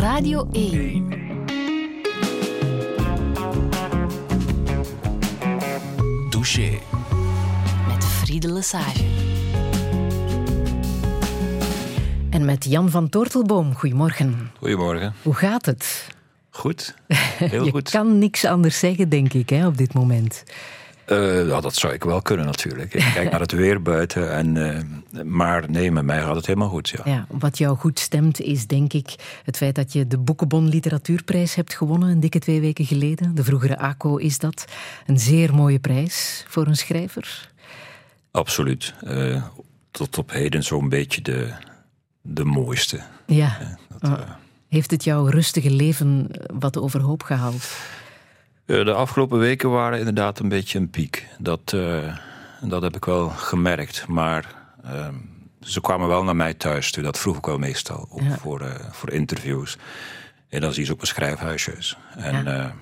Radio 1. Douche. Met Friede Lesage. En met Jan van Tortelboom. Goedemorgen. Goedemorgen. Hoe gaat het? Goed. Heel Je goed. kan niks anders zeggen, denk ik, hè, op dit moment. Eh, ja, dat zou ik wel kunnen natuurlijk. Ik kijk naar het weer buiten. En, eh, maar nee, met mij gaat het helemaal goed. Ja. Ja, wat jou goed stemt is, denk ik, het feit dat je de Boekenbon Literatuurprijs hebt gewonnen, een dikke twee weken geleden. De vroegere ACO is dat. Een zeer mooie prijs voor een schrijver. Absoluut. Eh, tot op heden zo'n beetje de, de mooiste. Ja. Dat, eh, Heeft het jouw rustige leven wat overhoop gehaald? Eh, De afgelopen weken waren inderdaad een beetje een piek. Dat, eh, dat heb ik wel gemerkt. Maar ehm, ze kwamen wel naar mij thuis toe. Dat vroeg ik wel meestal ook Ja. voor, eh, voor interviews. En dan zie je ze op een schrijfhuisjes. En, Ja.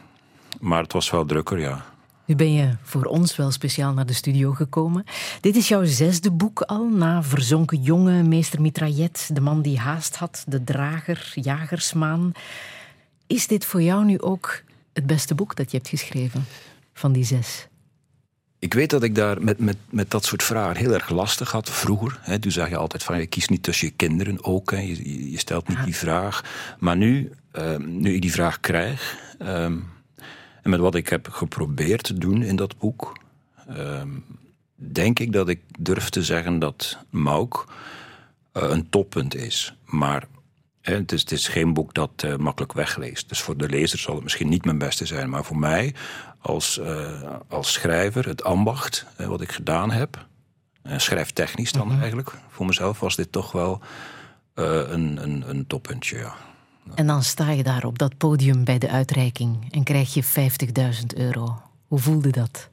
maar het was wel drukker, ja. Nu ben je voor ons wel speciaal naar de studio gekomen. Dit is jouw zesde boek al, na Verzonken Jongen, Meester Mitraillet, De man die haast had, De Drager, Jagersmaan. Is dit voor jou nu ook het beste boek dat je hebt geschreven van die zes? Ik weet dat ik daar met, met, met dat soort vragen heel erg lastig had vroeger. Hè. Toen zeg je altijd van je kiest niet tussen je kinderen ook. Hè. Je, je- stelt niet die vraag. Maar nu, ehm, nu ik die vraag krijg. ehm, en met wat ik heb geprobeerd te doen in dat boek. ehm, denk ik dat ik durf te zeggen dat Mauk eh, een toppunt is. Maar het, is, het is geen boek dat eh, makkelijk wegleest. Dus voor de lezer zal het misschien niet mijn beste zijn. Maar voor mij als, eh, als schrijver, het ambacht eh, wat ik gedaan heb... schrijftechnisch dan eigenlijk, voor mezelf was dit toch wel een, een, een toppuntje, ja. En dan sta je daar op dat podium bij de uitreiking en krijg je 50.000 euro. Hoe voelde dat?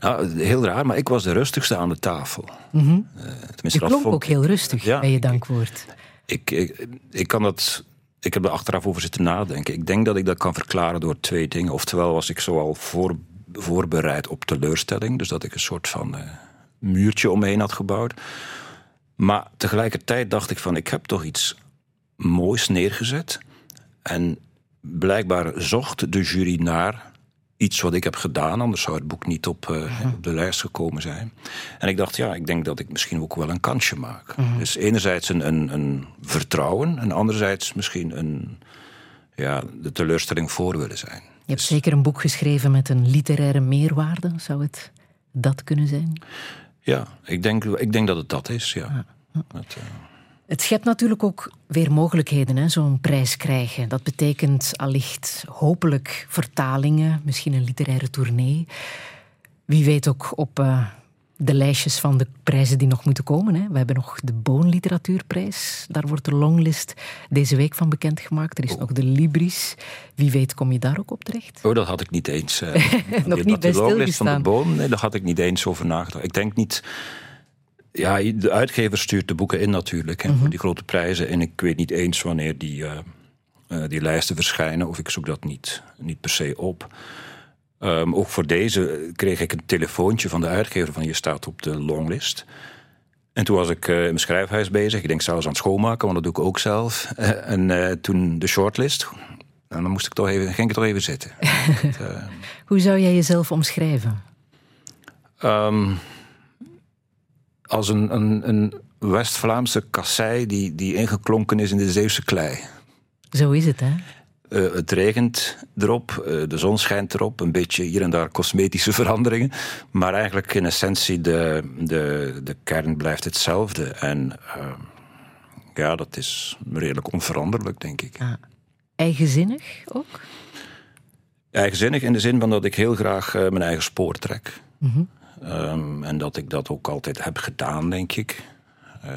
Nou, heel raar, maar ik was de rustigste aan de tafel. Je dat klonk ook heel rustig Ja, bij je dankwoord. Ik, ik, ik kan dat. Ik heb er achteraf over zitten nadenken. Ik denk dat ik dat kan verklaren door twee dingen. Oftewel was ik zoal voor, voorbereid op teleurstelling. Dus dat ik een soort van eh, muurtje omheen had gebouwd. Maar tegelijkertijd dacht ik van, ik heb toch iets moois neergezet. En blijkbaar zocht de jury naar iets wat ik heb gedaan. Anders zou het boek niet op, eh, op de lijst gekomen zijn. En ik dacht, ja, ik denk dat ik misschien ook wel een kansje maak. Dus enerzijds een, een, een vertrouwen. En anderzijds misschien een, ja, de teleurstelling voor willen zijn. Je hebt zeker een boek geschreven met een literaire meerwaarde. Zou het dat kunnen zijn? Ja, ik denk, ik denk dat het dat is, ja. Dat, eh, Het schept natuurlijk ook weer mogelijkheden, hè, zo'n prijs krijgen. Dat betekent allicht hopelijk vertalingen, misschien een literaire tournee. Wie weet ook op eh, de lijstjes van de prijzen die nog moeten komen. Hè. We hebben nog de Boon Literatuurprijs. Daar wordt de longlist deze week van bekendgemaakt. Er is nog de Libris. Wie weet kom je daar ook op terecht? Oh, dat had ik niet eens. eh, Nog niet bij de longlist van de boom, nee, daar had ik niet eens over nagedacht. Ik denk niet. Ja, de uitgever stuurt de boeken in natuurlijk, Mhm. voor die grote prijzen. En ik weet niet eens wanneer die, eh, eh, die lijsten verschijnen, of ik zoek dat niet, niet per se op. Ehm, ook voor deze kreeg ik een telefoontje van de uitgever van je staat op de longlist. En toen was ik eh, in mijn schrijfhuis bezig. Ik denk zelfs aan het schoonmaken, want dat doe ik ook zelf. En toen de shortlist. En dan moest ik toch even, ging ik toch even zitten. Hoe zou jij jezelf omschrijven? Ehm, als een, een, een West-Vlaamse kassei die, die ingeklonken is in de Zeeuwse klei. Zo is het, hè? Eh, het regent erop, eh, de zon schijnt erop, een beetje hier en daar cosmetische veranderingen. Maar eigenlijk in essentie, de, de, de kern blijft hetzelfde. En ehm, ja, dat is redelijk onveranderlijk, denk ik. Ah. Eigenzinnig ook? Eigenzinnig in de zin van dat ik heel graag eh, mijn eigen spoor trek. Mhm. Ehm, en dat ik dat ook altijd heb gedaan, denk ik. Eh,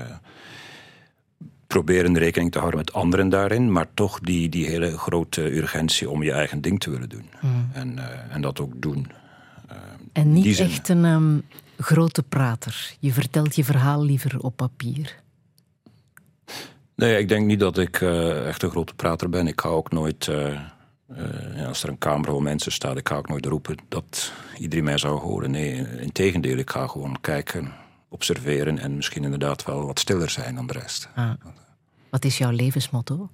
proberen rekening te houden met anderen daarin, maar toch die, die hele grote urgentie om je eigen ding te willen doen. En, eh, en dat ook doen. En niet echt een ehm, grote prater. Je vertelt je verhaal liever op papier. Nee, ik denk niet dat ik eh, echt een grote prater ben. Ik ga ook nooit, eh, als er een kamer vol mensen staat, ik ga ook nooit roepen dat iedereen mij zou horen. Nee, in tegendeel, ik ga gewoon kijken, observeren en misschien inderdaad wel wat stiller zijn dan de rest. Ah. Wat is jouw levensmotto?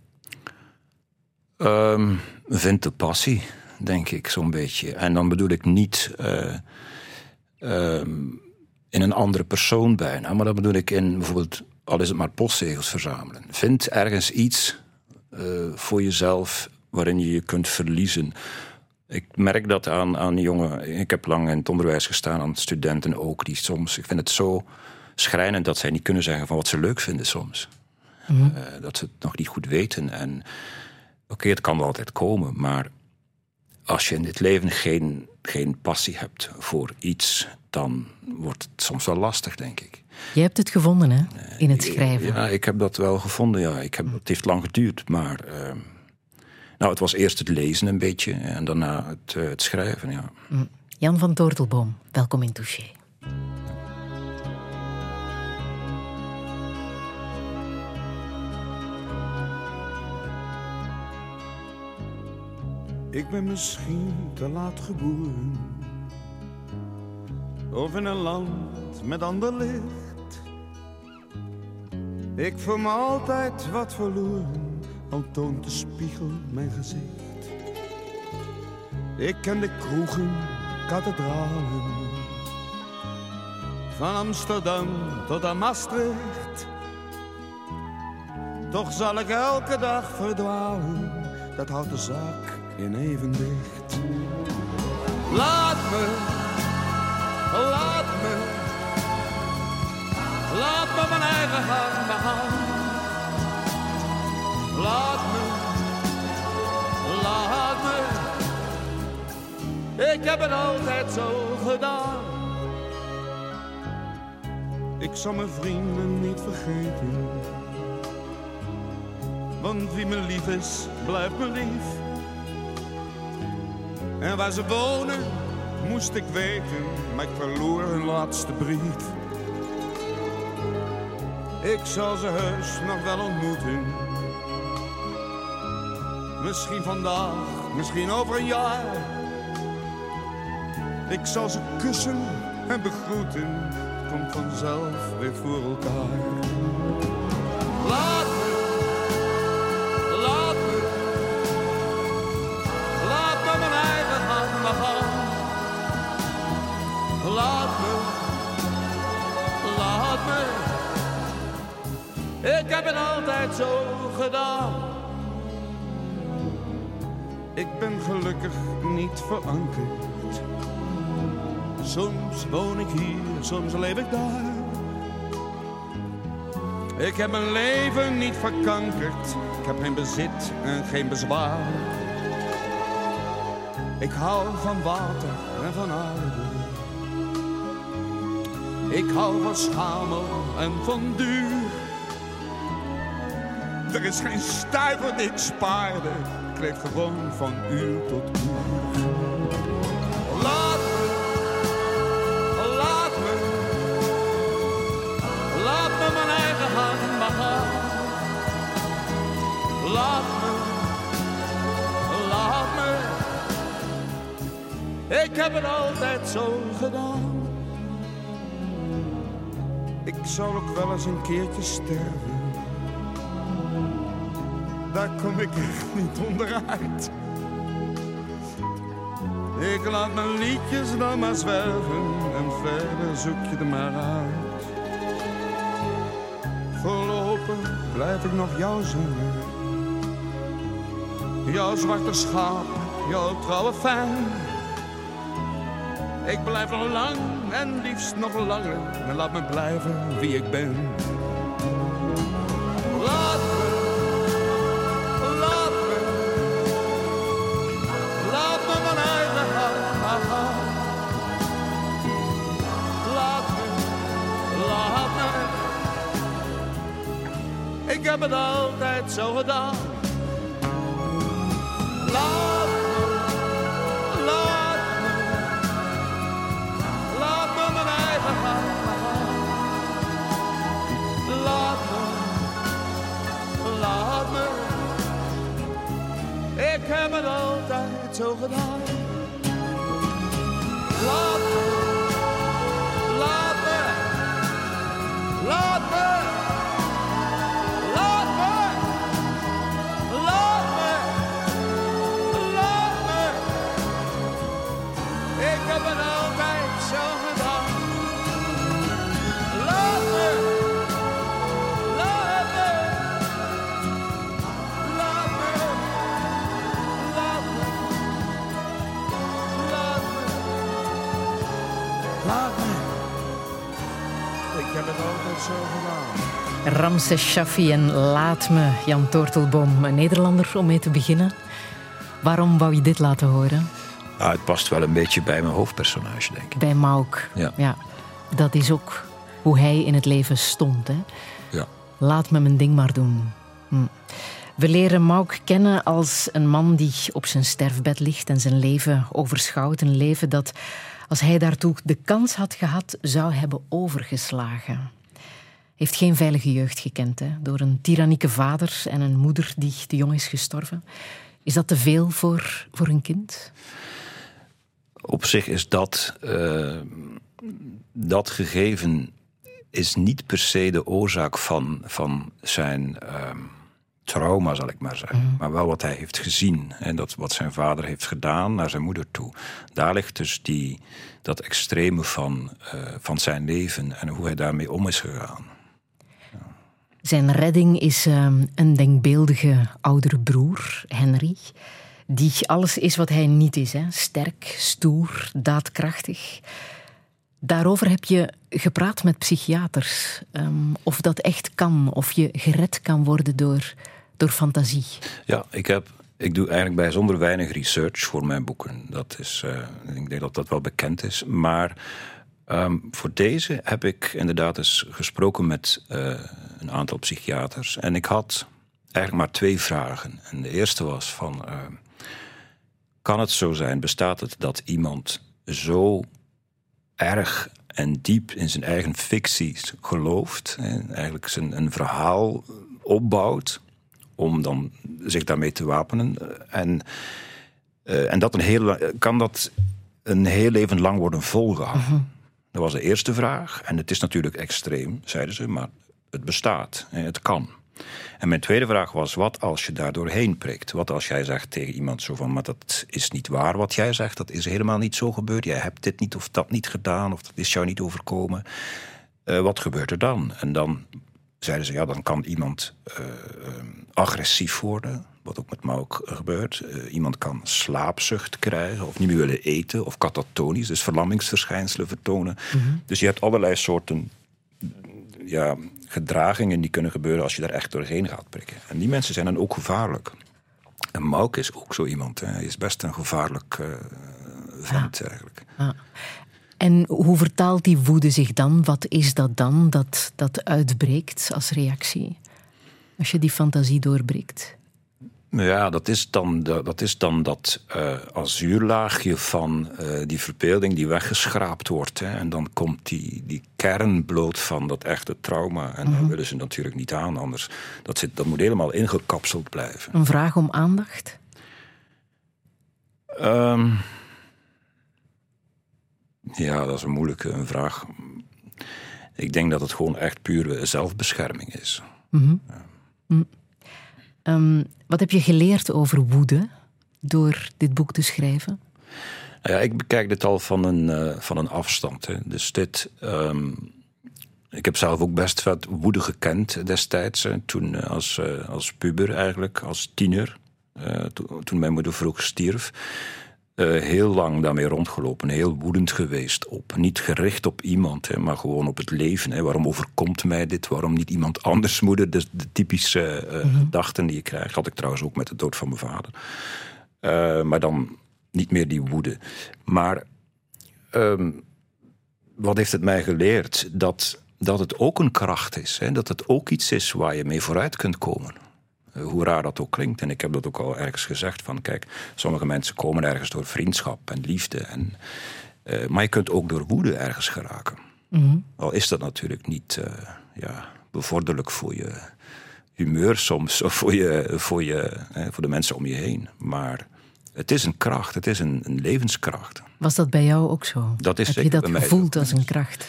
Um, vind de passie, denk ik, zo'n beetje. En dan bedoel ik niet uh, um, in een andere persoon bijna, maar dat bedoel ik in bijvoorbeeld, al is het maar postzegels verzamelen. Vind ergens iets uh, voor jezelf waarin je je kunt verliezen. Ik merk dat aan, aan jongen. Ik heb lang in het onderwijs gestaan, aan studenten ook, die soms. Ik vind het zo schrijnend dat zij niet kunnen zeggen van wat ze leuk vinden soms. Mm -hmm. uh, dat ze het nog niet goed weten. En oké, okay, het kan wel altijd komen, maar als je in dit leven geen, geen passie hebt voor iets, dan wordt het soms wel lastig, denk ik. Je hebt het gevonden, hè? In het schrijven. Ja, ik heb dat wel gevonden, ja. Ik heb, het heeft lang geduurd, maar... Uh, nou, het was eerst het lezen een beetje en daarna het, uh, het schrijven, ja. Jan van Tortelboom, welkom in Touché. Ik ben misschien te laat geboren. Of in een land met ander licht. Ik voel me altijd wat verloren, al toont de spiegel mijn gezicht. Ik ken de kroegen, kathedralen. Van Amsterdam tot aan Maastricht. Toch zal ik elke dag verdwalen, dat houdt de zaak in evenwicht. Laat me, laat me, laat me mijn eigen gang begaan. Laat me, laat me, ik heb het altijd zo gedaan. Ik zal mijn vrienden niet vergeten. Want wie me lief is, blijft me lief. En waar ze wonen, moest ik weten, maar ik verloor hun laatste brief. Ik zal ze heus nog wel ontmoeten. Misschien vandaag, misschien over een jaar. Ik zal ze kussen en begroeten, het komt vanzelf weer voor elkaar. Laat me, laat me, laat me mijn eigen handen gaan. Laat me, laat me. Ik heb het altijd zo gedaan. Ik ben gelukkig niet verankerd. Soms woon ik hier, soms leef ik daar. Ik heb mijn leven niet verkankerd. Ik heb geen bezit en geen bezwaar. Ik hou van water en van aarde. Ik hou van schamel en van duur. Er is geen stuiver die ik spaarde. Ik leef gewoon van uur tot uur. Laat me, laat me, laat me mijn eigen hand gaan. Laat me, laat me. Ik heb het altijd zo gedaan. Ik zal ook wel eens een keertje sterven. Kom ik echt niet onderuit. Ik laat mijn liedjes dan maar zwerven en verder zoek je er maar uit. Voorlopig blijf ik nog jou zingen. Jouw zwarte schaap, jouw trouwe fan. Ik blijf nog lang en liefst nog langer. En laat me blijven wie ik ben. Heb het altijd zo gedaan. Laat me, laat me, laat me mijn eigen gaan. Laat me, laat me. Ik heb het altijd zo gedaan. Ramses Shaffi en Laat me, Jan Tortelboom. Een Nederlander om mee te beginnen. Waarom wou je dit laten horen? Ah, het past wel een beetje bij mijn hoofdpersonage, denk ik. Bij Mauk. Ja. Dat is ook hoe hij in het leven stond. Hè? Ja. Laat me mijn ding maar doen. Hm. We leren Mauk kennen als een man die op zijn sterfbed ligt en zijn leven overschouwt. Een leven dat, als hij daartoe de kans had gehad, zou hebben overgeslagen. Heeft geen veilige jeugd gekend, hè? door een tyrannieke vader en een moeder die te jong is gestorven. Is dat te veel voor, voor een kind? Op zich is dat, uh, dat gegeven is niet per se de oorzaak van, van zijn uh, trauma, zal ik maar zeggen. Mm. Maar wel wat hij heeft gezien. En dat wat zijn vader heeft gedaan naar zijn moeder toe. Daar ligt dus die, dat extreme van, uh, van zijn leven en hoe hij daarmee om is gegaan. Zijn redding is um, een denkbeeldige oudere broer, Henry. Die alles is wat hij niet is. Hè? Sterk, stoer, daadkrachtig. Daarover heb je gepraat met psychiaters. Um, of dat echt kan, of je gered kan worden door, door fantasie. Ja, ik, heb, ik doe eigenlijk bijzonder weinig research voor mijn boeken. Dat is, uh, ik denk dat dat wel bekend is. Maar um, voor deze heb ik inderdaad eens gesproken met uh, een aantal psychiaters. En ik had eigenlijk maar twee vragen. En de eerste was van... Uh, kan het zo zijn, bestaat het dat iemand zo erg en diep in zijn eigen ficties gelooft, en eigenlijk zijn, een verhaal opbouwt om dan zich daarmee te wapenen. En, uh, en dat een heel, kan dat een heel leven lang worden volgehouden? -huh. Dat was de eerste vraag. En het is natuurlijk extreem, zeiden ze, maar het bestaat het kan. En mijn tweede vraag was, wat als je daar doorheen prikt? Wat als jij zegt tegen iemand zo van, maar dat is niet waar wat jij zegt, dat is helemaal niet zo gebeurd, jij hebt dit niet of dat niet gedaan, of dat is jou niet overkomen. Uh, wat gebeurt er dan? En dan zeiden ze, ja, dan kan iemand uh, agressief worden, wat ook met Mauk gebeurt. Uh, iemand kan slaapzucht krijgen, of niet meer willen eten, of katatonisch, dus verlammingsverschijnselen vertonen. Mm -hmm. Dus je hebt allerlei soorten ja, gedragingen die kunnen gebeuren als je daar echt doorheen gaat prikken. En die mensen zijn dan ook gevaarlijk. En Mauk is ook zo iemand. Hè. Hij is best een gevaarlijk uh, vent eigenlijk. Ja. En hoe vertaalt die woede zich dan? Wat is dat dan dat, dat uitbreekt als reactie? Als je die fantasie doorbreekt? Ja, dat is dan, dat, is dan dat uh, azuurlaagje van uh, die verbeelding die weggeschraapt wordt. Hè. En dan komt die, die kern bloot van dat echte trauma. En mm -hmm. dat willen ze natuurlijk niet aan, anders. Dat, zit, dat moet helemaal ingekapseld blijven. Een vraag om aandacht? Um, ja, dat is een moeilijke een vraag. Ik denk dat het gewoon echt pure zelfbescherming is. Mm -hmm. ja. mm. Um, wat heb je geleerd over woede door dit boek te schrijven? Ja, ik bekijk dit al van een, uh, van een afstand. Hè. Dus dit. Um, ik heb zelf ook best wat woede gekend destijds. Toen uh, als, uh, als puber eigenlijk, als tiener. To toen mijn moeder vroeg stierf. Uh, heel lang daarmee rondgelopen, heel woedend geweest op. Niet gericht op iemand, hè, maar gewoon op het leven. Hè. Waarom overkomt mij dit? Waarom niet iemand anders moeder? Dus de typische uh, mm -hmm. gedachten die je krijgt. Had ik trouwens ook met de dood van mijn vader. Uh, maar dan niet meer die woede. Maar um, wat heeft het mij geleerd? Dat, dat het ook een kracht is. Hè? Dat het ook iets is waar je mee vooruit kunt komen. Hoe raar dat ook klinkt. En ik heb dat ook al ergens gezegd. Van kijk, sommige mensen komen ergens door vriendschap en liefde. En, uh, maar je kunt ook door woede ergens geraken. Mm -hmm. Al is dat natuurlijk niet uh, ja, bevorderlijk voor je humeur soms. Of voor, je, voor, je, eh, voor de mensen om je heen. Maar het is een kracht. Het is een, een levenskracht. Was dat bij jou ook zo? Dat is heb je dat gevoeld als een kracht?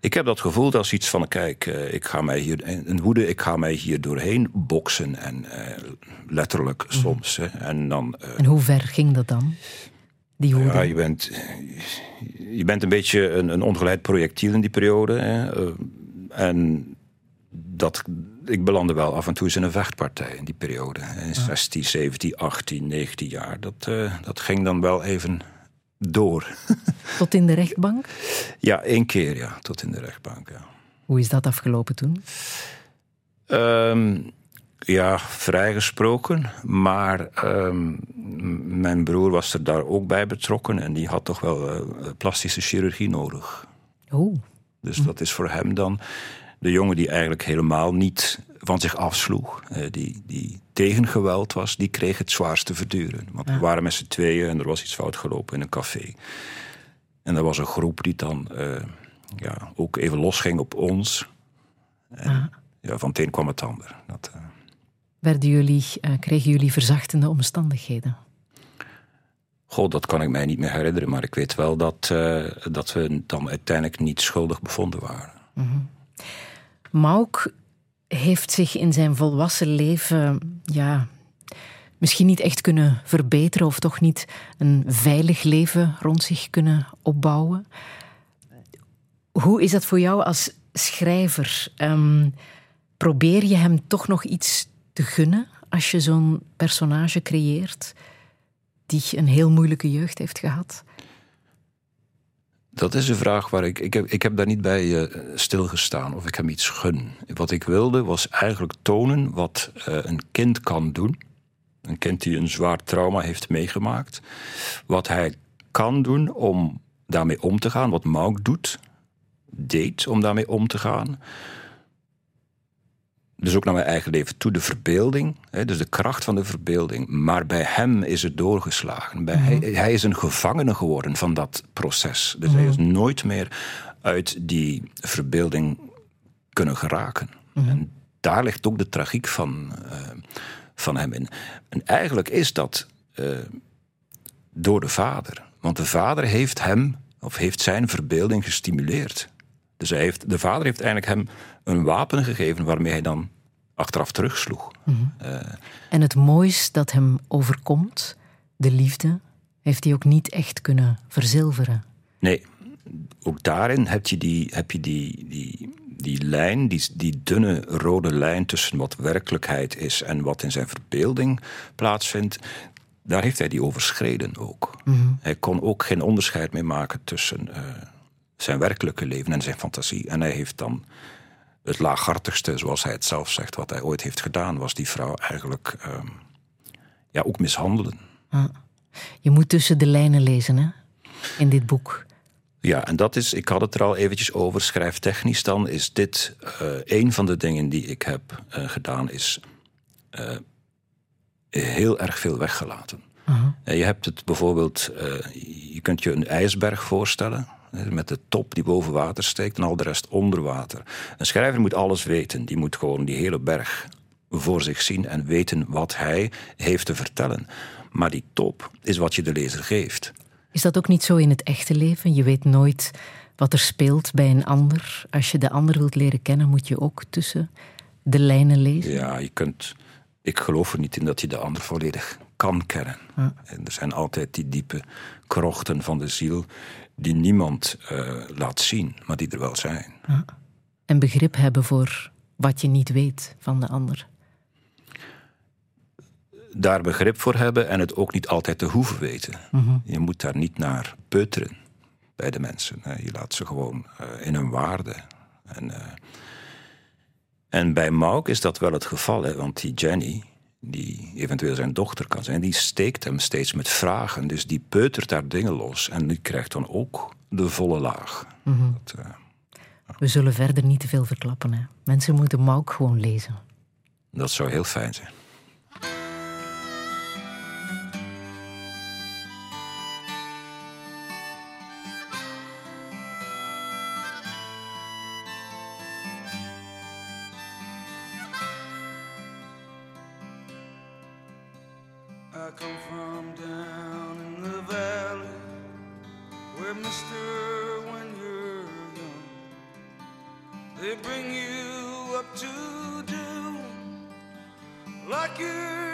Ik heb dat gevoeld als iets van, kijk, ik ga mij hier, een woede, ik ga mij hier doorheen boksen. En uh, letterlijk mm. soms. Hè, en, dan, uh, en hoe ver ging dat dan? Die woede? Ja, je bent, je bent een beetje een, een ongeleid projectiel in die periode. Hè, uh, en dat, ik belandde wel af en toe eens in een vechtpartij in die periode. In 16, 17, 18, 19 jaar. Dat, dat ging dan wel even door. Tot in de rechtbank? Ja, één keer ja, tot in de rechtbank. Ja. Hoe is dat afgelopen toen? Ehm, ja, vrijgesproken. Maar ehm, mijn broer was er daar ook bij betrokken. En die had toch wel uh, plastische chirurgie nodig. Oh. Dus dat is voor hem dan de jongen die eigenlijk helemaal niet van zich afsloeg. Uh, die, die tegen geweld was, die kreeg het zwaarste verduren. Want we waren met z'n tweeën en er was iets fout gelopen in een café. En er was een groep die dan uh, ja, ook even losging op ons. En, ja, van het een kwam het ander. Dat, uh... Werden jullie, kregen jullie verzachtende omstandigheden? Goh, dat kan ik mij niet meer herinneren. Maar ik weet wel dat, dat we dan uiteindelijk niet schuldig bevonden waren. Mm -hmm. Mauk heeft zich in zijn volwassen leven ja, misschien niet echt kunnen verbeteren of toch niet een veilig leven rond zich kunnen opbouwen. Hoe is dat voor jou als schrijver? Um, probeer je hem toch nog iets te gunnen als je zo'n personage creëert die een heel moeilijke jeugd heeft gehad? Dat is een vraag waar ik. Ik heb, ik heb daar niet bij uh, stilgestaan of ik hem iets gun. Wat ik wilde was eigenlijk tonen wat uh, een kind kan doen. Een kind die een zwaar trauma heeft meegemaakt. Wat hij kan doen om daarmee om te gaan. Wat Mauk doet, deed om daarmee om te gaan dus ook naar mijn eigen leven toe, de verbeelding, hè, dus de kracht van de verbeelding. Maar bij hem is het doorgeslagen. Bij hij, Mhm. hij, is een gevangene geworden van dat proces. Dus hij is Mhm. nooit meer uit die verbeelding kunnen geraken. Mhm. En daar ligt ook de tragiek van, uh, van hem in. En eigenlijk is dat uh, door de vader. Want de vader heeft hem, of heeft zijn verbeelding gestimuleerd. Dus hij heeft, de vader heeft eigenlijk hem een wapen gegeven waarmee hij dan achteraf terugsloeg. Mm -hmm. uh, en het moois dat hem overkomt, de liefde, heeft hij ook niet echt kunnen verzilveren. Nee, ook daarin heb je die, heb je die, die, die lijn, die, die dunne rode lijn tussen wat werkelijkheid is en wat in zijn verbeelding plaatsvindt. Daar heeft hij die overschreden ook. Mm -hmm. Hij kon ook geen onderscheid meer maken tussen uh, zijn werkelijke leven en zijn fantasie. En hij heeft dan het laaghartigste, zoals hij het zelf zegt, wat hij ooit heeft gedaan, was die vrouw eigenlijk uh, ja, ook mishandelen. Je moet tussen de lijnen lezen, hè? In dit boek. Ja, en dat is, ik had het er al eventjes over, schrijftechnisch dan, is dit uh, een van de dingen die ik heb uh, gedaan, is uh, heel erg veel weggelaten. -huh. je hebt het bijvoorbeeld, je kunt je een ijsberg voorstellen, met de top die boven water steekt en al de rest onder water. Een schrijver moet alles weten. Die moet gewoon die hele berg voor zich zien en weten wat hij heeft te vertellen. Maar die top is wat je de lezer geeft. Is dat ook niet zo in het echte leven? Je weet nooit wat er speelt bij een ander. Als je de ander wilt leren kennen, moet je ook tussen de lijnen lezen. Ja, je kunt. Ik geloof er niet in dat je de ander volledig kan kennen. Ah. En er zijn altijd die diepe krochten van de ziel die niemand uh, laat zien, maar die er wel zijn. Ah. En begrip hebben voor wat je niet weet van de ander. Daar begrip voor hebben en het ook niet altijd te hoeven weten. Mm -hmm. Je moet daar niet naar peuteren bij de mensen. Je laat ze gewoon uh, in hun waarde. En, uh, en bij Mauk is dat wel het geval, hè, want die Jenny, die eventueel zijn dochter kan zijn, die steekt hem steeds met vragen. Dus die peutert daar dingen los en die krijgt dan ook de volle laag. Mm -hmm. dat, uh, We zullen verder niet te veel verklappen. Hè. Mensen moeten Mauk gewoon lezen. Dat zou heel fijn zijn. like you.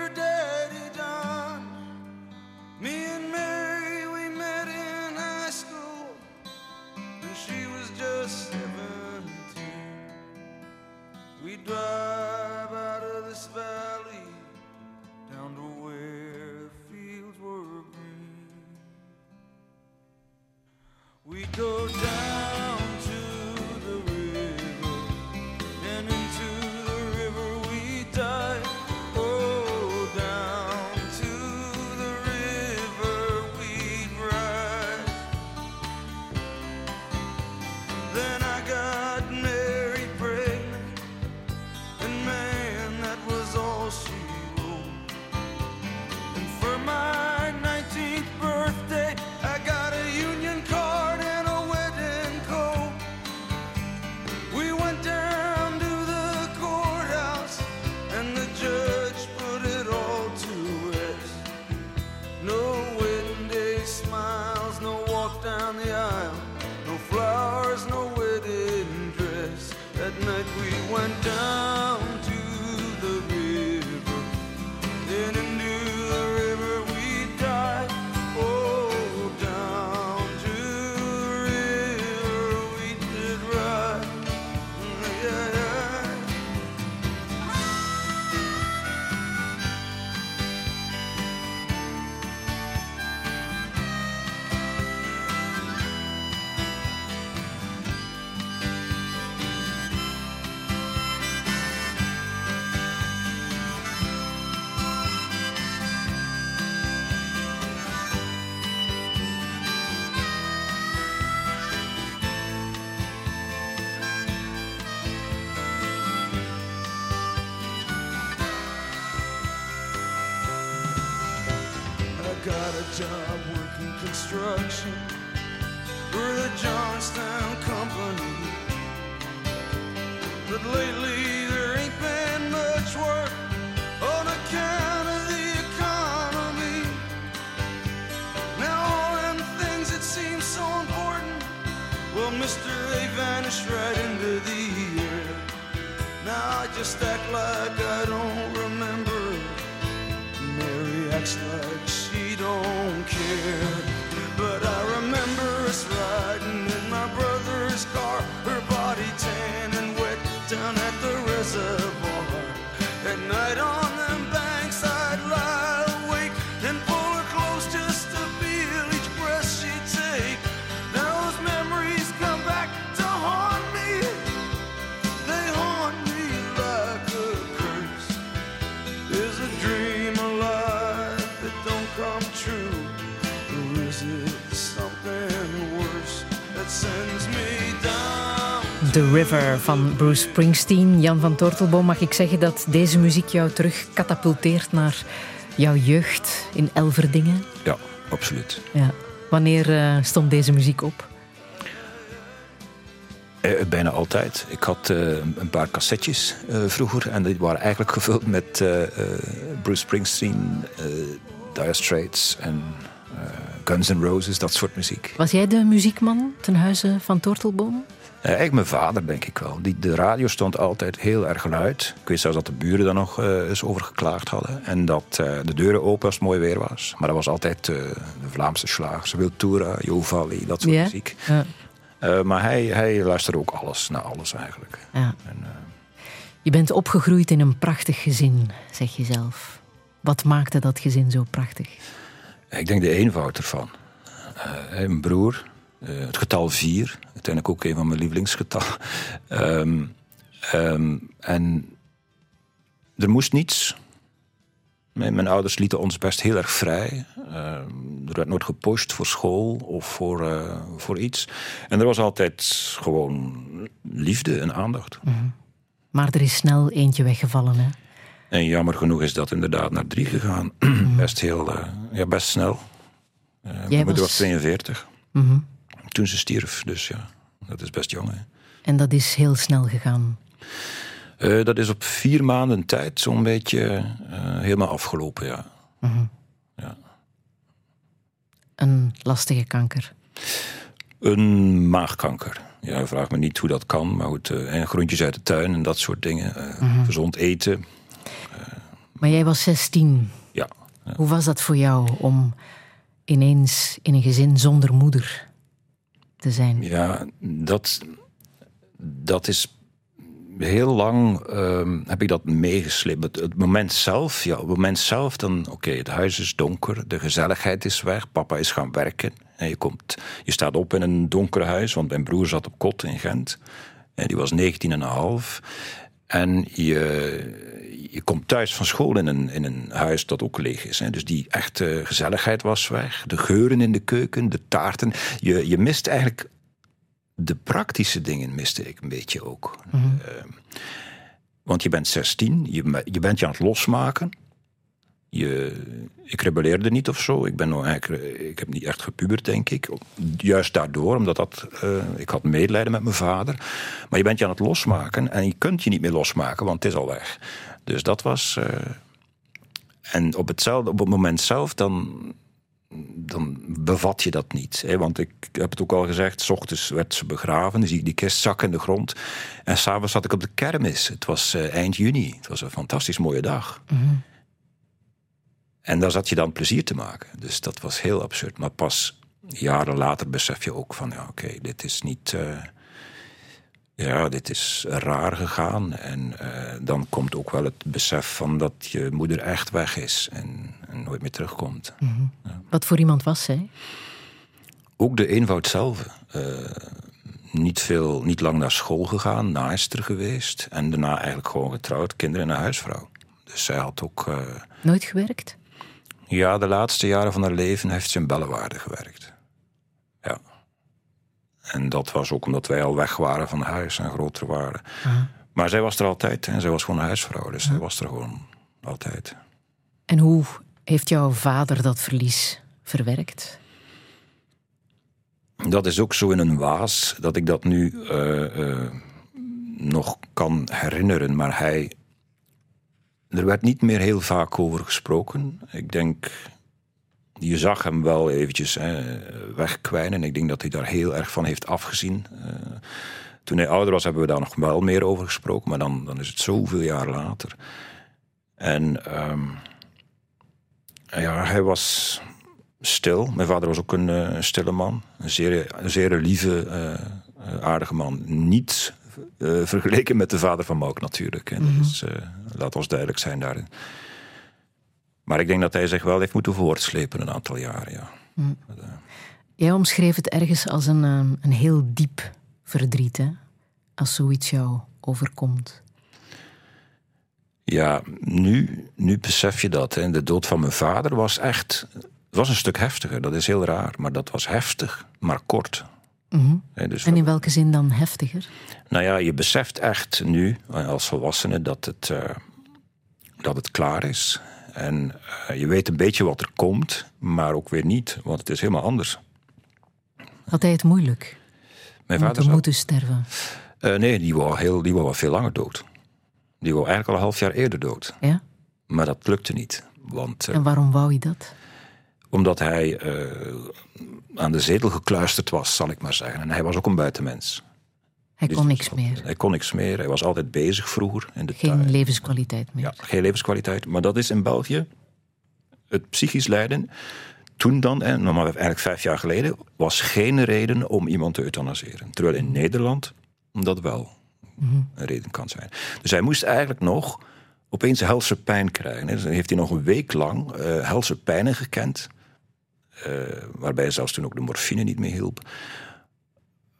The River van Bruce Springsteen. Jan van Tortelboom, mag ik zeggen dat deze muziek jou terug katapulteert naar jouw jeugd in Elverdingen? Ja, absoluut. Ja. Wanneer eh, stond deze muziek op? Eh, bijna altijd. Ik had eh, een paar cassettes eh, vroeger en die waren eigenlijk gevuld met Bruce Springsteen, Dire Straits en Guns N' Roses, dat soort muziek. Was jij de muziekman ten huize van Tortelboom? Eigenlijk mijn vader, denk ik wel. Die, de radio stond altijd heel erg luid. Ik weet zelfs dat de buren daar nog eh, eens over geklaagd hadden. En dat eh, de deuren open als het mooi weer was. Maar dat was altijd eh, de Vlaamse slagers. Wiltura, Jovalli, dat soort muziek. Ja. Maar hij, hij luisterde ook alles, naar alles eigenlijk. ja. En, Je bent opgegroeid in een prachtig gezin, zeg je zelf. Wat maakte dat gezin zo prachtig? ik denk de eenvoud ervan. Een broer, eh, het getal vier, uiteindelijk ook een van mijn lievelingsgetal. Ehm, ehm, en er moest niets. Mijn, mijn ouders lieten ons best heel erg vrij. Ehm, er werd nooit gepusht voor school of voor, eh, voor iets. En er was altijd gewoon liefde en aandacht. Maar er is snel eentje weggevallen, hè? En jammer genoeg is dat inderdaad naar drie gegaan. best heel, eh, ja, best snel. Eh, moeder was- was 42 Mhm. Toen ze stierf, dus ja, dat is best jong. Hè. En dat is heel snel gegaan. Eh, dat is op vier maanden tijd zo'n beetje eh, helemaal afgelopen, ja. ja. Een lastige kanker. Een maagkanker. Ja, vraag me niet hoe dat kan, maar goed, eh, en groentjes uit de tuin en dat soort dingen. eh, Gezond eten, Maar jij was 16. ja. Hoe was dat voor jou om ineens in een gezin zonder moeder te zijn? Ja, dat, dat is heel lang ehm, heb ik dat meegesleept. Het, moment zelf, ja, het moment zelf dan, oké, het huis is donker, de gezelligheid is weg, papa is gaan werken. En je, komt, je staat op in een donker huis, want mijn broer zat op kot in Gent. En die was 19 en een half. En je, je komt thuis van school in een, in een huis dat ook leeg is. Hè. Dus die echte gezelligheid was weg. De geuren in de keuken, de taarten. Je, je mist eigenlijk de praktische dingen miste ik een beetje ook. Eh, want je bent 16, je, je bent je aan het losmaken. Je, ik rebelleerde niet of zo. Ik, ben nog eigenlijk, eh, ik heb niet echt gepubert, denk ik. Juist daardoor, omdat dat, eh, ik had medelijden met mijn vader. Maar je bent je aan het losmaken en je kunt je niet meer losmaken, want het is al weg. Dus dat was. eh, en op, hetzelfde, op het moment zelf, dan, dan bevat je dat niet. Hè? Want ik heb het ook al gezegd, s ochtends werd ze begraven, dan zie ik die kist zakken in de grond. En s'avonds zat ik op de kermis. Het was eh, eind juni. Het was een fantastisch mooie dag. En daar zat je dan plezier te maken. Dus dat was heel absurd. Maar pas jaren later besef je ook van, ja, oké, dit is niet... eh, ja, dit is raar gegaan. En eh, dan komt ook wel het besef van dat je moeder echt weg is en, en nooit meer terugkomt. Wat voor iemand was zij? Ook de eenvoud zelf. Eh, niet, veel, niet lang naar school gegaan, naaister geweest. En daarna eigenlijk gewoon getrouwd, kinderen en een huisvrouw. Dus zij had ook... eh, Nooit gewerkt? ja, de laatste jaren van haar leven heeft ze in Bellewaarde gewerkt. En dat was ook omdat wij al weg waren van huis en groter waren. Maar zij was er altijd en zij was gewoon een huisvrouw. Dus zij was er gewoon altijd. En hoe heeft jouw vader dat verlies verwerkt? dat is ook zo in een waas dat ik dat nu eh, eh, nog kan herinneren. Maar hij. Er werd niet meer heel vaak over gesproken. Ik denk. Je zag hem wel eventjes hè, wegkwijnen. Ik denk dat hij daar heel erg van heeft afgezien. Eh, toen hij ouder was, hebben we daar nog wel meer over gesproken. Maar dan, dan is het zoveel jaar later. En ehm, ja, hij was stil. Mijn vader was ook een eh, stille man. Een zeer, een zeer lieve, eh, aardige man. Niet vergeleken met de vader van Mauk natuurlijk. hè. Dus, eh, laat ons duidelijk zijn daarin. Maar ik denk dat hij zich wel heeft moeten voortslepen een aantal jaren, ja. Jij omschreef het ergens als een, ehm, een heel diep verdriet, hè? Als zoiets jou overkomt. Ja, nu, nu besef je dat. Hè. De dood van mijn vader was echt... was een stuk heftiger, dat is heel raar. Maar dat was heftig, maar kort. Hè, dus En in welke zin dan heftiger? Nou ja, je beseft echt nu, eh, als volwassene, dat het, eh, dat het klaar is. En eh, je weet een beetje wat er komt, maar ook weer niet, want het is helemaal anders. Had hij het moeilijk Mijn vader zou- moeten sterven? Eh, nee, die wou, heel, die wou al veel langer dood. Die wou eigenlijk al een half jaar eerder dood. Ja? Maar dat lukte niet. Want, eh, En waarom wou hij dat? omdat hij aan de zetel gekluisterd was, zal ik maar zeggen. En hij was ook een buitenmens. Hij kon niks meer. Hij kon niks meer. Hij was altijd bezig vroeger in de Geen tuin. levenskwaliteit meer. Ja, geen levenskwaliteit. Maar dat is in België het psychisch lijden. Toen dan, en nog maar eigenlijk vijf jaar geleden, was geen reden om iemand te euthanaseren. Terwijl in Nederland dat wel een reden kan zijn. Dus hij moest eigenlijk nog opeens helse pijn krijgen. Dus dan heeft hij nog een week lang eh helse pijnen gekend. eh, waarbij zelfs toen ook de morfine niet meer hielp.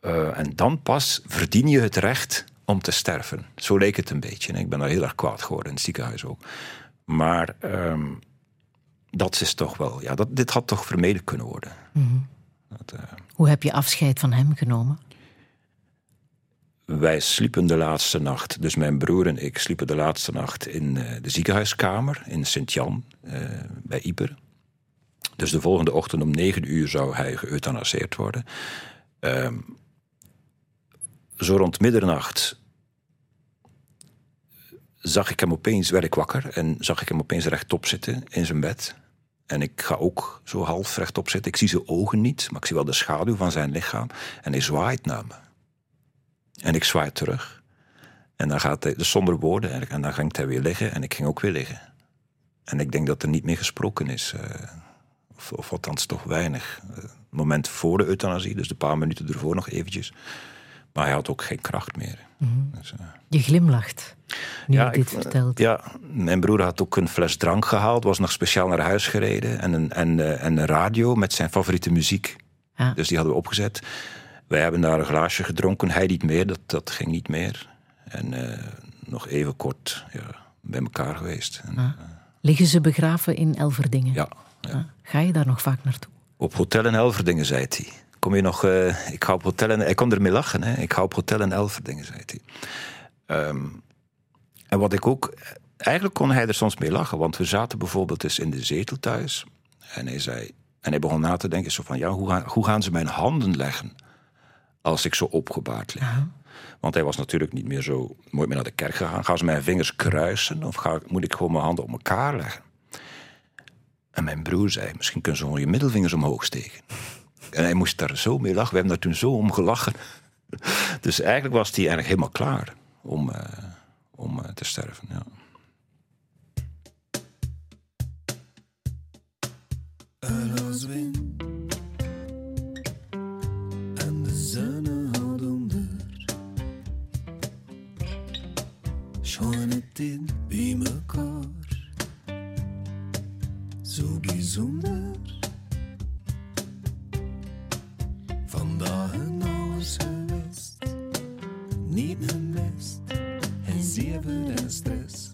Eh, en dan pas verdien je het recht om te sterven. Zo leek het een beetje. En ik ben daar heel erg kwaad geworden in het ziekenhuis ook. Maar ehm, dat is toch wel... Ja, dat, dit had toch vermeden kunnen worden. Dat, eh, Hoe heb je afscheid van hem genomen? wij sliepen de laatste nacht, dus mijn broer en ik sliepen de laatste nacht in eh, de ziekenhuiskamer in Sint-Jan eh, bij Ieper. Dus de volgende ochtend om negen uur zou hij geëuthanaseerd worden. Ehm, zo rond middernacht zag ik hem opeens, werd ik wakker en zag ik hem opeens rechtop zitten in zijn bed. En ik ga ook zo half rechtop zitten. Ik zie zijn ogen niet, maar ik zie wel de schaduw van zijn lichaam. En hij zwaait naar me. En ik zwaai terug. En dan gaat hij, de sombere woorden, en, dan ging hij weer liggen en ik ging ook weer liggen. En ik denk dat er niet meer gesproken is. eh, of, of althans toch weinig. Eh, moment voor de euthanasie, dus een paar minuten ervoor nog eventjes. Maar hij had ook geen kracht meer. Dus, eh, Je glimlacht nu je dit ik- vertelt. Ja, mijn broer had ook een fles drank gehaald, was nog speciaal naar huis gereden. En een, en, eh, en een radio met zijn favoriete muziek. Ja. Dus die hadden we opgezet. Wij hebben daar een glaasje gedronken, hij niet meer, dat, dat ging niet meer. En eh, nog even kort ja, bij elkaar geweest. En, Liggen ze begraven in Elverdingen? ja, ja. Ah, Ga je daar nog vaak naartoe? Op hotel in Elverdingen, zei hij. Kom je nog, eh, ik ga op hotel in, hij kon ermee lachen, hè. ik ga op hotel in Elverdingen, zei hij. Ehm, en wat ik ook, eigenlijk kon hij er soms mee lachen, want we zaten bijvoorbeeld eens in de zetel thuis. En hij zei, en hij begon na te denken, zo van, ja, hoe gaan, hoe gaan ze mijn handen leggen als ik zo opgebaard lig? Want hij was natuurlijk niet meer zo nooit meer naar de kerk gegaan. Gaan ze mijn vingers kruisen of ga, moet ik gewoon mijn handen op elkaar leggen? En mijn broer zei, misschien kunnen ze gewoon je middelvingers omhoog steken. En hij moest daar zo mee lachen. We hebben daar toen zo om gelachen. Dus eigenlijk was hij eigenlijk helemaal klaar om, eh, om eh, te sterven. Ja. En de zon houdt onder. Schoon het in bij mekaar, zo bijzonder. Vandaag en alles geweest, niet mijn best, en zeven en stress.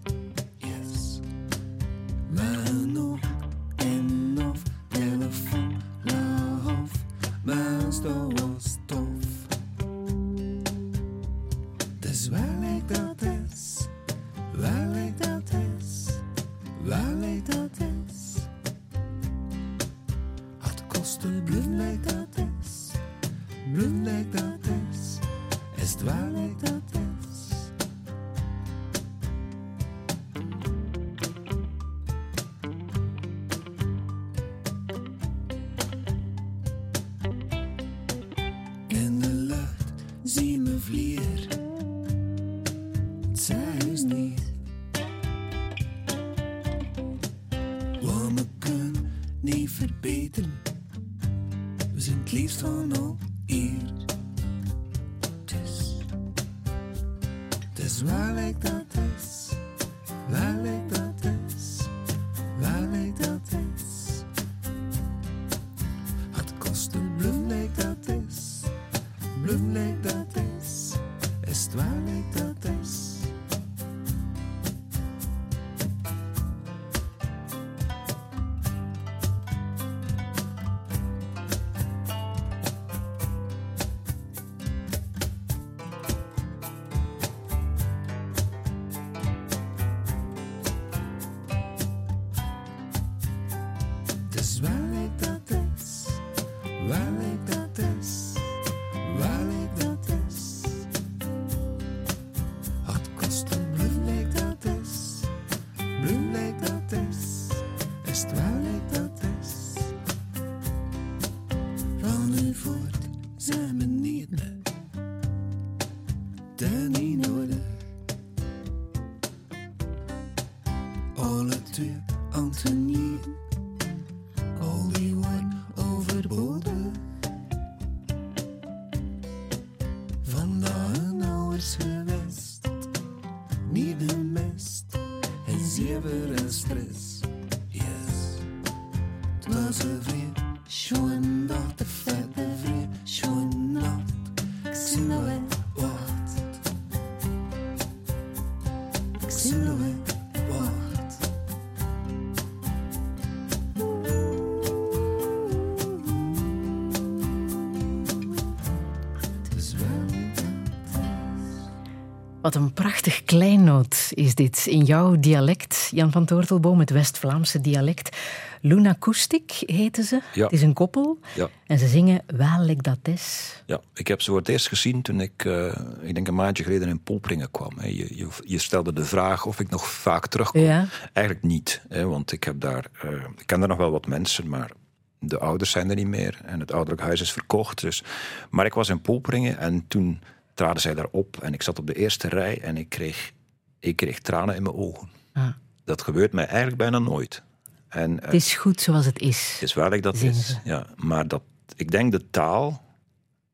Wat een prachtig kleinoot is dit in jouw dialect, Jan van Toortelboom, het West-Vlaamse dialect. Luna Koestik heten ze. Ja. Het is een koppel. Ja. En ze zingen Welk dat is. Ja, ik heb ze voor het eerst gezien toen ik, eh, ik denk een maandje geleden in Polpringen kwam. hè. Je, je, je stelde de vraag of ik nog vaak terugkom. Ja. Eigenlijk niet, hè, want ik, heb daar, eh, ik ken daar nog wel wat mensen, maar de ouders zijn er niet meer en het ouderlijk huis is verkocht. Dus. Maar ik was in Polpringen en toen traden zij daar op en ik zat op de eerste rij en ik kreeg, ik kreeg tranen in mijn ogen. Ah. Dat gebeurt mij eigenlijk bijna nooit. En, eh, Het is goed zoals het is. het is waar ik dat Zingen is. ze. Ja, maar dat, ik denk de taal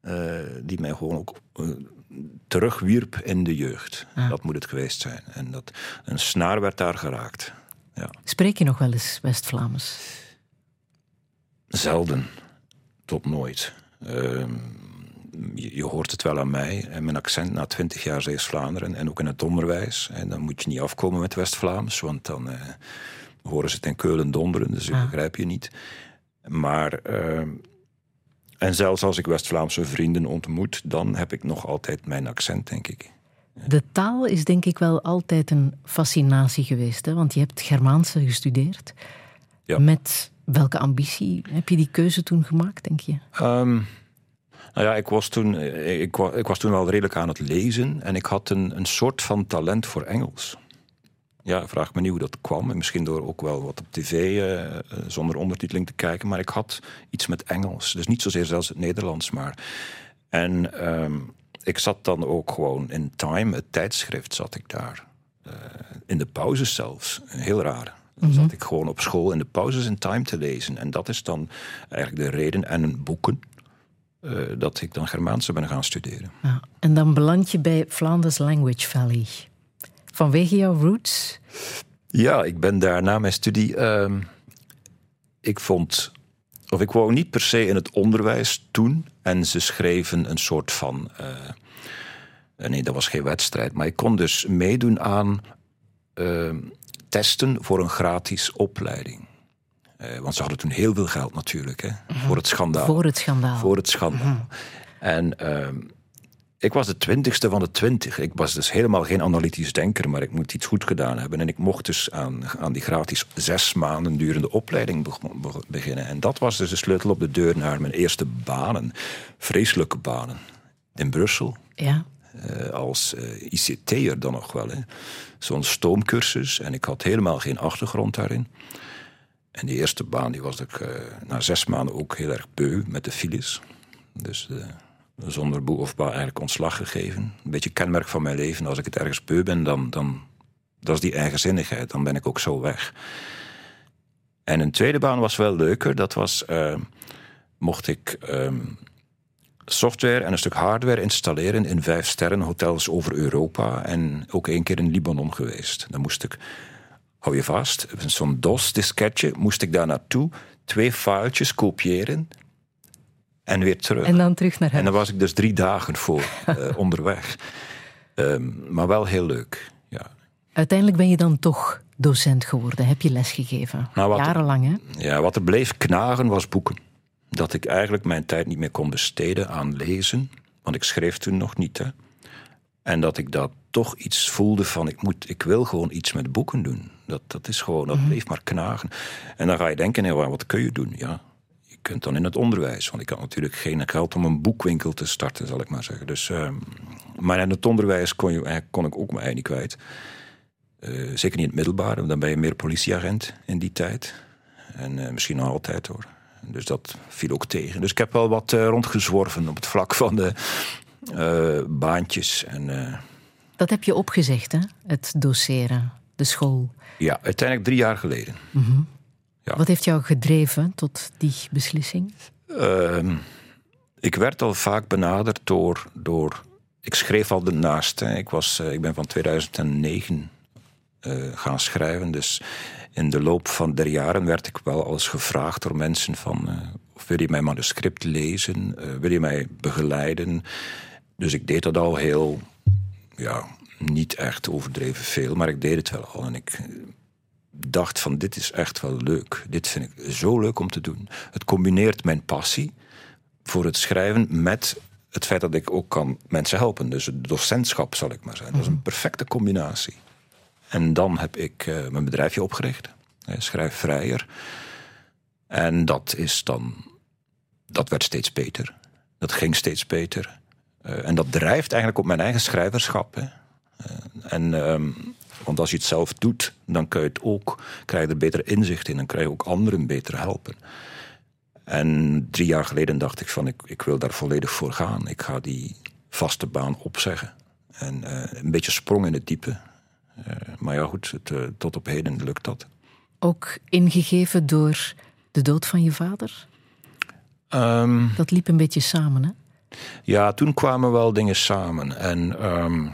eh, die mij gewoon ook eh, terugwierp in de jeugd. Ah. Dat moet het geweest zijn. En dat, een snaar werd daar geraakt. Ja. Spreek je nog wel eens West-Vlaams? Zelden. Tot nooit. Je, je hoort het wel aan mij. En mijn accent na twintig jaar Zeeuws-Vlaanderen. En ook in het onderwijs. En dan moet je niet afkomen met West-Vlaams. Want dan eh, horen ze het in Keulen donderen. Dus ik Ah. begrijp je niet. Maar... ehm, en zelfs als ik West-Vlaamse vrienden ontmoet... dan heb ik nog altijd mijn accent, denk ik. De taal is denk ik wel altijd een fascinatie geweest. Hè? Want je hebt Germaanse gestudeerd. Ja. Met welke ambitie heb je die keuze toen gemaakt, denk je? Ehm, nou ja, ik was, toen, eh, ik, wa- ik was toen wel redelijk aan het lezen en ik had een, een soort van talent voor Engels. Ja, vraag me niet hoe dat kwam. En misschien door ook wel wat op tv eh, eh, zonder ondertiteling te kijken. Maar ik had iets met Engels. Dus niet zozeer zelfs het Nederlands, maar... En ehm, ik zat dan ook gewoon in Time, het tijdschrift, zat ik daar. In de pauzes zelfs. Heel raar. Dan zat ik gewoon op school in de pauzes in Time te lezen. En dat is dan eigenlijk de reden. En een boeken. Eh, dat ik dan Germaanse ben gaan studeren. Ja. En dan beland je bij Flanders Language Valley. Vanwege jouw roots? Ja, ik ben daar na mijn studie. ehm, ik vond. Of ik wou niet per se in het onderwijs toen. En ze schreven een soort van. eh, nee, dat was geen wedstrijd. Maar ik kon dus meedoen aan ehm, testen voor een gratis opleiding. Eh, want ze hadden toen heel veel geld natuurlijk. Hè, Voor het schandaal. Voor het schandaal. Voor het schandaal. En ehm, ik was de twintigste van de twintig. Ik was dus helemaal geen analytisch denker, maar ik moet iets goed gedaan hebben. En ik mocht dus aan, aan die gratis zes maanden durende opleiding beg- be- beginnen. En dat was dus de sleutel op de deur naar mijn eerste banen. Vreselijke banen. In Brussel, Ja. eh, als eh, ICT'er dan nog wel. hè. Zo'n stoomcursus. En ik had helemaal geen achtergrond daarin. En die eerste baan die was ik eh, na zes maanden ook heel erg beu met de files. Dus eh, zonder boe of ba eigenlijk ontslag gegeven. Een beetje kenmerk van mijn leven. Als ik het ergens beu ben, dan, dan dat is die eigenzinnigheid. Dan ben ik ook zo weg. En een tweede baan was wel leuker. Dat was, eh, mocht ik ehm, software en een stuk hardware installeren in vijf sterren hotels over Europa. En ook één keer in Libanon geweest. Dan moest ik, hou je vast, zo'n DOS-disketje, moest ik daar naartoe twee filetjes kopiëren en weer terug. En dan terug naar En huis. daar was ik dus drie dagen voor eh, onderweg. Ehm, maar wel heel leuk. Ja. Uiteindelijk ben je dan toch docent geworden. Heb je lesgegeven? Nou, Jarenlang, hè? ja, wat er bleef knagen was boeken. Dat ik eigenlijk mijn tijd niet meer kon besteden aan lezen. Want ik schreef toen nog niet. Hè. En dat ik dat toch iets voelde van ik, moet, ik wil gewoon iets met boeken doen. Dat, dat is gewoon, dat bleef maar knagen. En dan ga je denken, nee, wat kun je doen? Ja, je kunt dan in het onderwijs. Want ik had natuurlijk geen geld om een boekwinkel te starten, zal ik maar zeggen. Dus, ehm, maar in het onderwijs kon, je, eigenlijk- kon ik ook mijn ei niet kwijt. Eh, zeker niet in het middelbaar, want dan ben je meer politieagent in die tijd. En eh, misschien nog altijd hoor. Dus dat viel ook tegen. Dus ik heb wel wat eh, rondgezworven op het vlak van de eh, baantjes. En eh, Dat heb je opgezegd, hè? Het doseren, de school. ja, uiteindelijk drie jaar geleden. Ja. Wat heeft jou gedreven tot die beslissing? Ehm, ik werd al vaak benaderd door. door ik schreef al ernaast. Hè. Ik, was, eh, ik ben van 2009 eh, gaan schrijven. Dus in de loop van der jaren werd ik wel al eens gevraagd door mensen van... of wil je mijn manuscript lezen? Eh, wil je mij begeleiden? Dus ik deed dat al heel... Ja, niet echt overdreven veel, maar ik deed het wel al. En ik eh, dacht van dit is echt wel leuk. Dit vind ik zo leuk om te doen. Het combineert mijn passie voor het schrijven met het feit dat ik ook kan mensen helpen. Dus het docentschap zal ik maar zeggen. Dat is een perfecte combinatie. En dan heb ik eh, mijn bedrijfje opgericht. eh, Schrijf vrijer. En dat is dan... Dat werd steeds beter. Dat ging steeds beter. Eh, en dat drijft eigenlijk op mijn eigen schrijverschap. Hè. Eh, en, ehm, want als je het zelf doet, dan kun je het ook, krijg je er beter inzicht in en krijg je ook anderen beter helpen. En drie jaar geleden dacht ik van, ik, ik wil daar volledig voor gaan. Ik ga die vaste baan opzeggen. En eh, een beetje sprong in het diepe. Eh, maar ja goed, het, tot op heden lukt dat. Ook ingegeven door de dood van je vader? Ehm, Dat liep een beetje samen, hè? Ja, toen kwamen wel dingen samen. En ehm,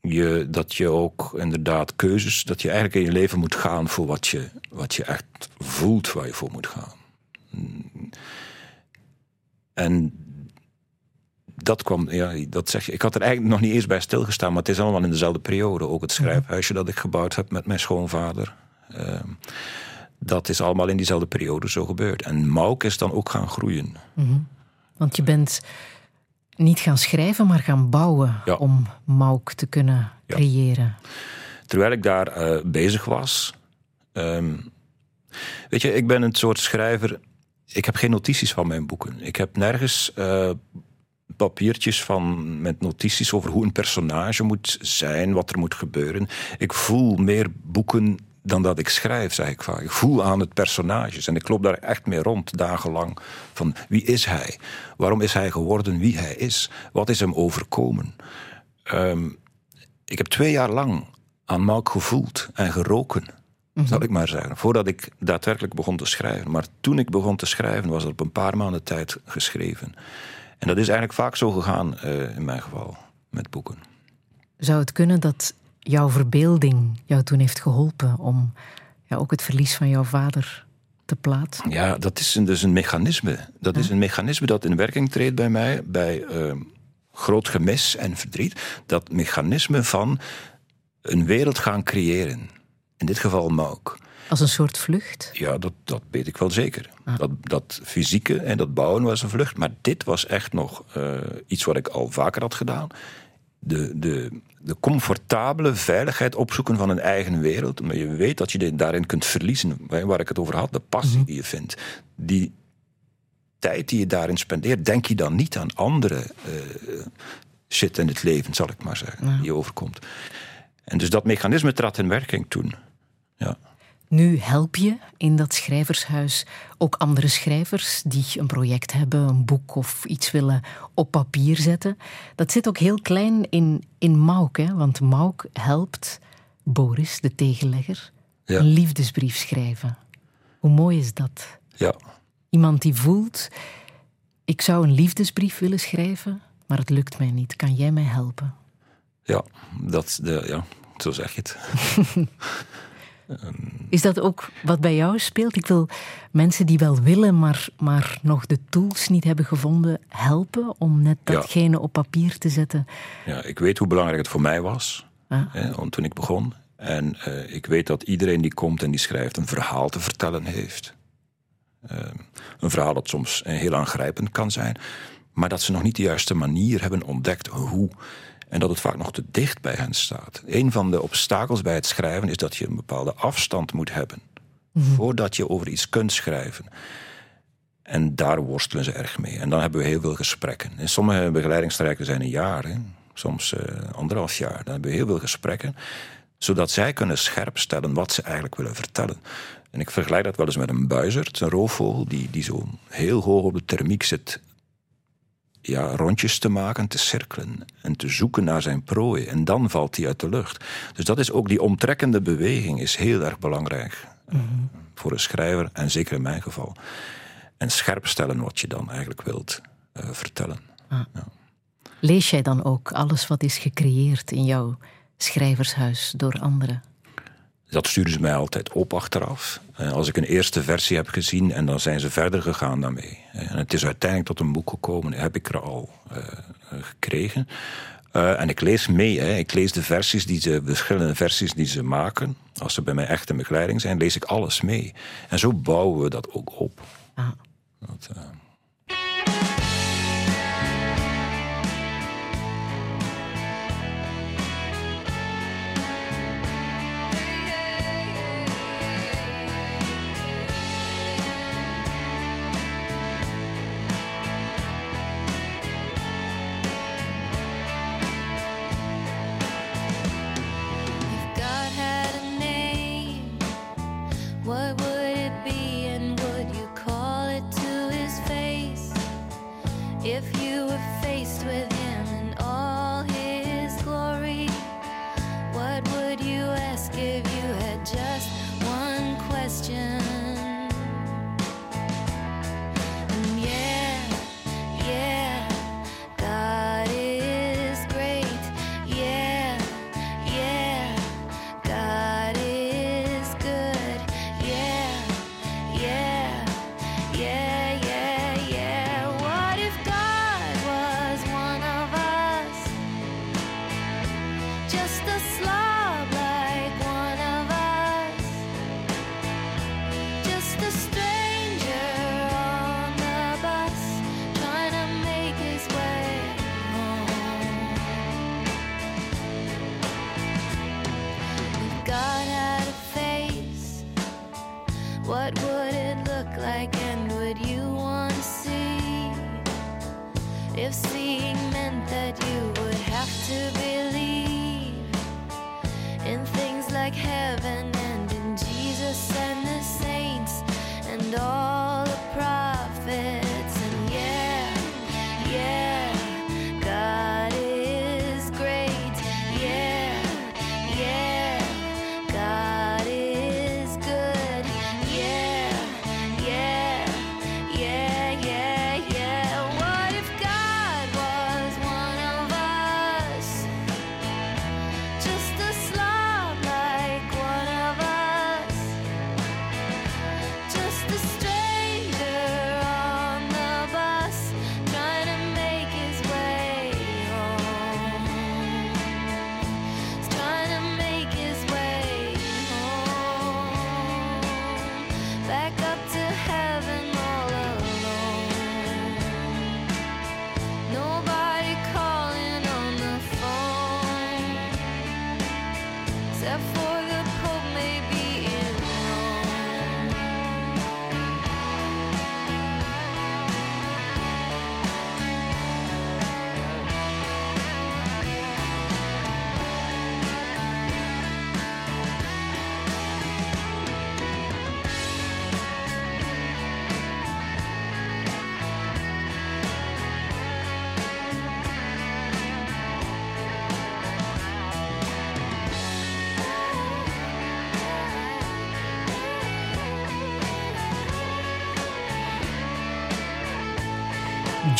je, dat je ook inderdaad keuzes, dat je eigenlijk in je leven moet gaan voor wat je, wat je echt voelt waar je voor moet gaan. Mm. En dat kwam, ja, dat zeg je. Ik had er eigenlijk nog niet eens bij stilgestaan, maar het is allemaal in dezelfde periode. Ook het schrijfhuisje dat ik gebouwd heb met mijn schoonvader. Ehm, dat is allemaal in diezelfde periode zo gebeurd. En Mauk is dan ook gaan groeien. Want je bent niet gaan schrijven, maar gaan bouwen Ja. om Mauk te kunnen Ja. creëren. terwijl ik daar eh, bezig was. ehm, weet je, ik ben een soort schrijver. Ik heb geen notities van mijn boeken. Ik heb nergens eh, papiertjes van, met notities over hoe een personage moet zijn, wat er moet gebeuren. Ik voel meer boeken dan dat ik schrijf, zeg ik vaak. Ik voel aan het personages en ik loop daar echt mee rond, dagenlang. Van wie is hij? Waarom is hij geworden wie hij is? Wat is hem overkomen? Ehm, ik heb twee jaar lang aan Mauk gevoeld en geroken, zal ik maar zeggen. Voordat ik daadwerkelijk begon te schrijven. Maar toen ik begon te schrijven, was het op een paar maanden tijd geschreven. En dat is eigenlijk vaak zo gegaan eh, in mijn geval, met boeken. Zou het kunnen dat jouw verbeelding jou toen heeft geholpen om ja, ook het verlies van jouw vader te plaatsen? Ja, dat is een, dus een mechanisme. Dat is een mechanisme dat in werking treedt bij mij, bij eh, groot gemis en verdriet. Dat mechanisme van een wereld gaan creëren. In dit geval Mauk. Als een soort vlucht? Ja, dat, dat weet ik wel zeker. Dat, dat fysieke en dat bouwen was een vlucht. Maar dit was echt nog eh, iets wat ik al vaker had gedaan. De, de, de comfortabele veiligheid opzoeken van een eigen wereld. Maar je weet dat je daarin kunt verliezen. Waar ik het over had, de passie die je vindt. Die tijd die je daarin spendeert, denk je dan niet aan andere eh, shit in het leven, zal ik maar zeggen, die je overkomt. En dus dat mechanisme trad in werking toen. Ja. Nu help je in dat schrijvershuis ook andere schrijvers die een project hebben, een boek of iets willen op papier zetten. Dat zit ook heel klein in, in Mauk, hè? want Mauk helpt Boris, de tegenlegger, Ja. een liefdesbrief schrijven. Hoe mooi is dat? Ja, Iemand die voelt, ik zou een liefdesbrief willen schrijven, maar het lukt mij niet. Kan jij mij helpen? ja, dat, de, ja zo zeg je het. Is dat ook wat bij jou speelt? Ik wil mensen die wel willen, maar, maar nog de tools niet hebben gevonden, helpen om net Ja. datgene op papier te zetten. Ja, ik weet hoe belangrijk het voor mij was Ah. hè, toen ik begon. En eh, ik weet dat iedereen die komt en die schrijft een verhaal te vertellen heeft. Eh, een verhaal dat soms eh, heel aangrijpend kan zijn, maar dat ze nog niet de juiste manier hebben ontdekt hoe. En dat het vaak nog te dicht bij hen staat. Een van de obstakels bij het schrijven is dat je een bepaalde afstand moet hebben. Voordat je over iets kunt schrijven. En daar worstelen ze erg mee. En dan hebben we heel veel gesprekken. En sommige begeleidingstrajecten zijn een jaar, hè. soms eh, anderhalf jaar. Dan hebben we heel veel gesprekken, zodat zij kunnen scherpstellen wat ze eigenlijk willen vertellen. En ik vergelijk dat wel eens met een buizerd, een roofvogel, die, die zo heel hoog op de thermiek zit ja, rondjes te maken, te cirkelen en te zoeken naar zijn prooi. En dan valt hij uit de lucht. Dus dat is ook die omtrekkende beweging is heel erg belangrijk eh, voor een schrijver en zeker in mijn geval. En scherpstellen wat je dan eigenlijk wilt eh, vertellen. Lees jij dan ook alles wat is gecreëerd in jouw schrijvershuis door anderen? Dat sturen ze mij altijd op achteraf. Eh, Als ik een eerste versie heb gezien en dan zijn ze verder gegaan daarmee. Eh, En het is uiteindelijk tot een boek gekomen, heb ik er al eh, gekregen. En ik lees mee, hè. ik lees de versies die ze, verschillende versies die ze maken. Als ze bij mij echt in begeleiding zijn, lees ik alles mee. En zo bouwen we dat ook op. Ah. Dat,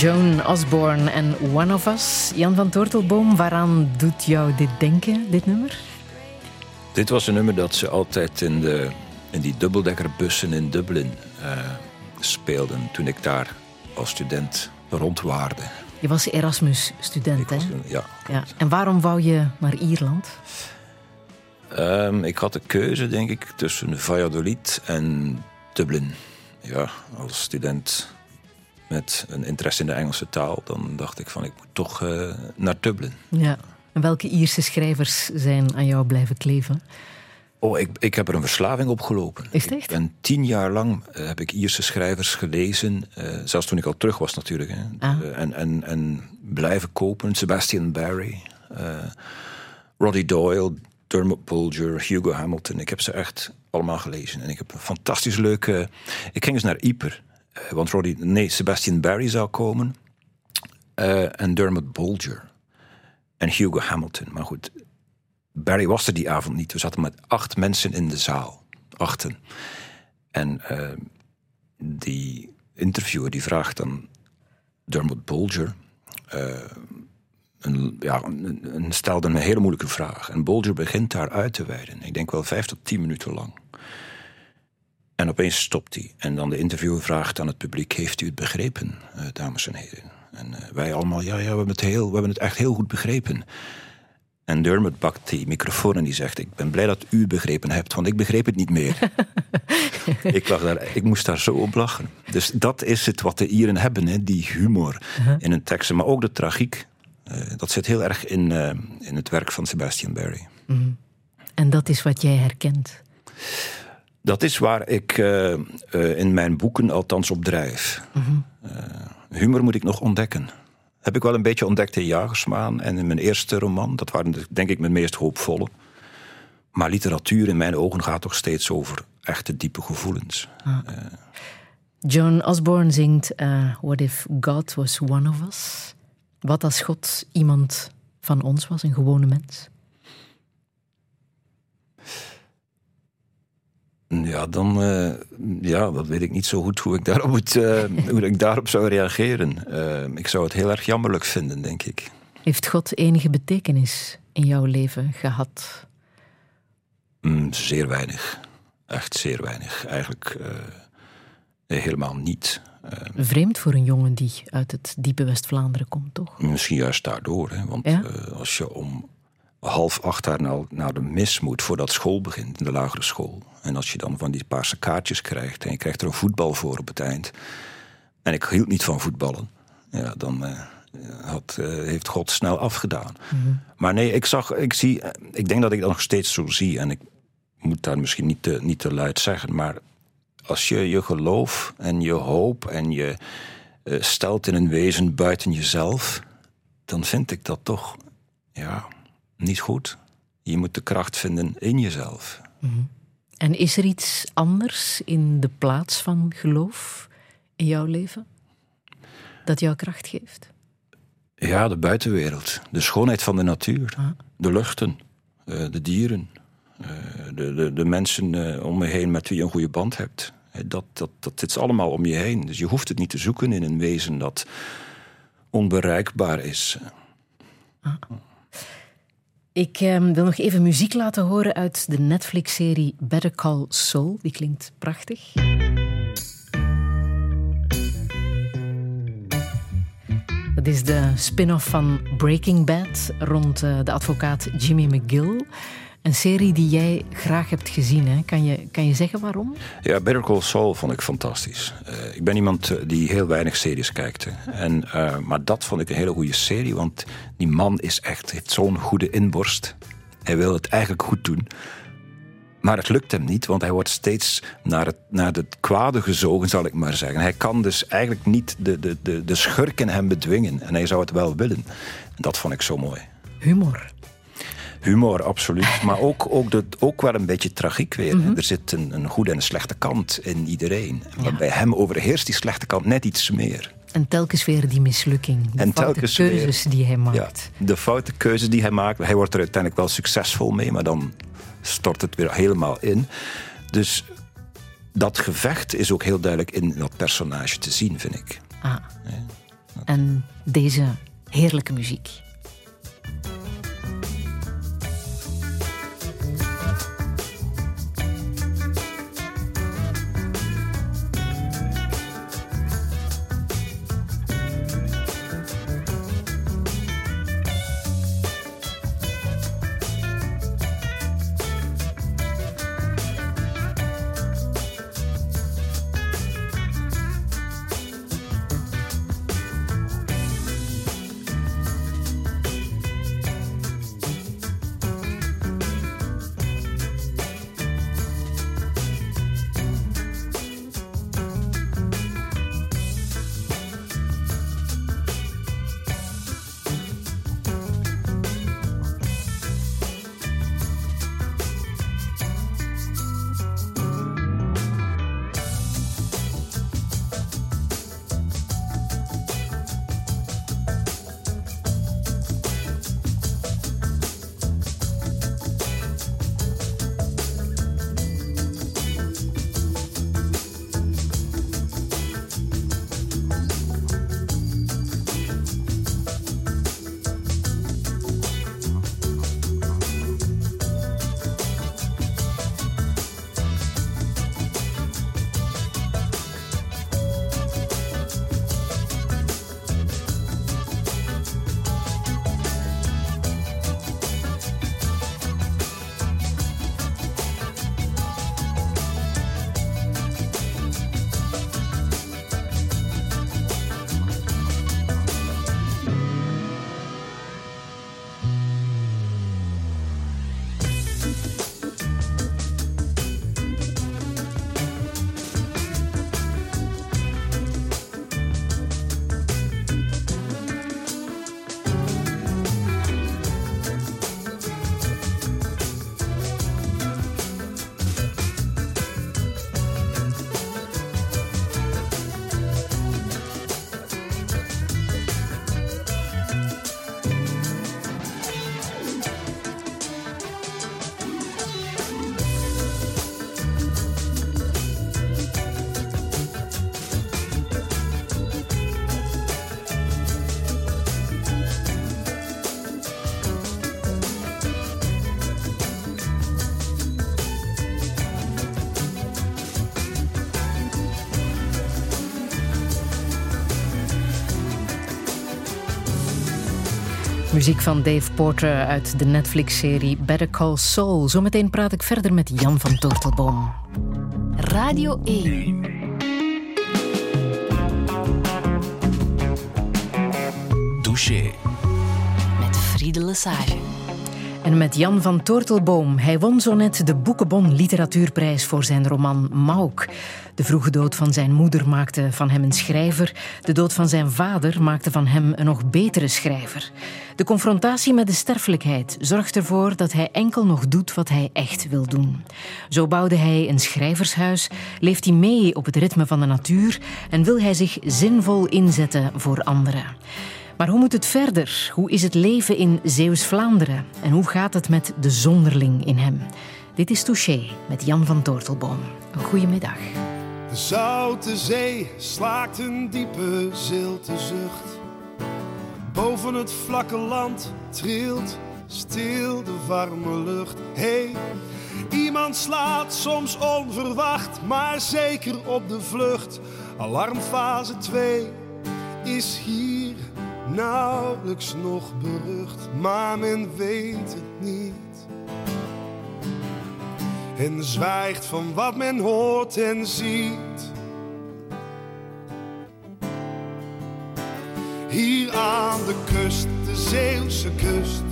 Joan Osborne en One of Us. Jan van Tortelboom, waaraan doet jou dit denken, dit nummer? Dit was een nummer dat ze altijd in, de, in die dubbeldekkerbussen in Dublin eh, speelden toen ik daar als student rondwaarde. Je was Erasmus-student, hè? ja. Ja. En waarom wou je naar Ierland? Ehm, ik had de keuze, denk ik, tussen Valladolid en Dublin. Ja, als student met een interesse in de Engelse taal, dan dacht ik van ik moet toch eh, naar Dublin. Ja. En welke Ierse schrijvers zijn aan jou blijven kleven? Oh, ik, ik heb er een verslaving op gelopen. Is het echt? Ben tien jaar lang eh, heb ik Ierse schrijvers gelezen. eh, zelfs toen ik al terug was natuurlijk. Hè. Ah. En, en, en blijven kopen. Sebastian Barry, Roddy Doyle, Dermot Bulger, Hugo Hamilton. Ik heb ze echt allemaal gelezen. En ik heb een fantastisch leuke... Ik ging eens naar Yper. Eh, want Roddy... Nee, Sebastian Barry zou komen. eh, en Dermot Bulger. En Hugo Hamilton. Maar goed, Barry was er die avond niet. We zaten met acht mensen in de zaal. Achten. En eh, die interviewer die vraagt dan Dermot Bulger... eh, een, ja, een, stelde een hele moeilijke vraag. En Bulger begint daar uit te wijden. Ik denk wel vijf tot tien minuten lang. En opeens stopt hij. En dan de interviewer vraagt aan het publiek... heeft u het begrepen, eh, dames en heren? En eh, wij allemaal, ja, ja, we hebben, het heel, we hebben het echt heel goed begrepen. En Dermot pakt die microfoon en die zegt... ik ben blij dat u het begrepen hebt, want ik begreep het niet meer. ik, lag daar, ik moest daar zo op lachen. Dus dat is het wat de Ieren hebben, hè, die humor in hun teksten. Maar ook de tragiek. Eh, dat zit heel erg in, in het werk van Sebastian Barry. En dat is wat jij herkent. Dat is waar ik eh, eh, in mijn boeken althans op drijf. Eh, humor moet ik nog ontdekken. Heb ik wel een beetje ontdekt in Jagersmaan en in mijn eerste roman. Dat waren de- denk ik mijn meest hoopvolle. Maar literatuur in mijn ogen gaat toch steeds over echte diepe gevoelens. John Osborne zingt What if God was one of us? Wat als God iemand van ons was, een gewone mens? Ja, dan eh, ja, dat weet ik niet zo goed hoe ik daarop, moet, eh, hoe ik daarop zou reageren. Eh, ik zou het heel erg jammerlijk vinden, denk ik. Heeft God enige betekenis in jouw leven gehad? Mm, zeer weinig. Echt zeer weinig. Eigenlijk helemaal niet. Vreemd voor een jongen die uit het diepe West-Vlaanderen komt, toch? misschien juist daardoor. Hè? Want Ja? als je om half acht daar naar, naar de mis moet voordat school begint, in de lagere school. En als je dan van die paarse kaartjes krijgt en je krijgt er een voetbal voor op het eind. En ik hield niet van voetballen. Ja, dan eh, had, eh, heeft God snel afgedaan. Maar nee, ik zag, ik zie, ik denk dat ik dat nog steeds zo zie. En ik moet daar misschien niet te, niet te luid zeggen, maar als je je geloof en je hoop en je eh, stelt in een wezen buiten jezelf, dan vind ik dat toch ja, niet goed. Je moet de kracht vinden in jezelf. En is er iets anders in de plaats van geloof in jouw leven? Dat jou kracht geeft? Ja, de buitenwereld, de schoonheid van de natuur, de luchten, eh, de dieren, eh, de, de, de mensen eh, om je heen met wie je een goede band hebt. Dat, dat, dat zit allemaal om je heen. Dus je hoeft het niet te zoeken in een wezen dat onbereikbaar is. Ik ehm, wil nog even muziek laten horen uit de Netflix-serie Better Call Saul. Die klinkt prachtig. Dat is de spin-off van Breaking Bad rond eh, de advocaat Jimmy McGill. Een serie die jij graag hebt gezien. Hè? Kan, je, kan je zeggen waarom? Ja, Better Call Saul vond ik fantastisch. Eh, ik ben iemand eh, die heel weinig series kijkt. hè. En, eh, maar dat vond ik een hele goede serie, want die man is echt, heeft zo'n goede inborst. Hij wil het eigenlijk goed doen. Maar het lukt hem niet, want hij wordt steeds naar het, naar het kwade gezogen, zal ik maar zeggen. Hij kan dus eigenlijk niet de, de, de, de schurk in hem bedwingen. En hij zou het wel willen. En dat vond ik zo mooi. Humor. Humor, absoluut. Maar ook, ook, de, ook wel een beetje tragiek weer. Er zit een, een goede en een slechte kant in iedereen. Maar Ja. bij hem overheerst die slechte kant net iets meer. En telkens weer die mislukking. De En foute telkens weer- keuzes die hij Ja, maakt. de foute keuzes die hij maakt. Hij wordt er uiteindelijk wel succesvol mee, maar dan stort het weer helemaal in. Dus dat gevecht is ook heel duidelijk in dat personage te zien, vind ik. Ah. en deze heerlijke muziek. Muziek van Dave Porter uit de Netflix-serie Better Call Saul. Zometeen praat ik verder met Jan van Tortelboom. Radio 1. Douche. Met Friede Lesage. En met Jan van Tortelboom. Hij won zo net de Boekenbon Literatuurprijs voor zijn roman Mauk. De vroege dood van zijn moeder maakte van hem een schrijver. De dood van zijn vader maakte van hem een nog betere schrijver. De confrontatie met de sterfelijkheid zorgt ervoor dat hij enkel nog doet wat hij echt wil doen. Zo bouwde hij een schrijvershuis, leeft hij mee op het ritme van de natuur en wil hij zich zinvol inzetten voor anderen. Maar hoe moet het verder? Hoe is het leven in Zeeuws-Vlaanderen? En hoe gaat het met de zonderling in hem? Dit is Touché met Jan van Tortelboom. Een goedemiddag. De zoute zee slaakt een diepe zilte zucht. Boven het vlakke land trilt stil de warme lucht. Hey, iemand slaat soms onverwacht, maar zeker op de vlucht. Alarmfase 2 is hier nauwelijks nog berucht, maar men weet het niet. En zwijgt van wat men hoort en ziet. Aan de kust, de Zeeuwse kust.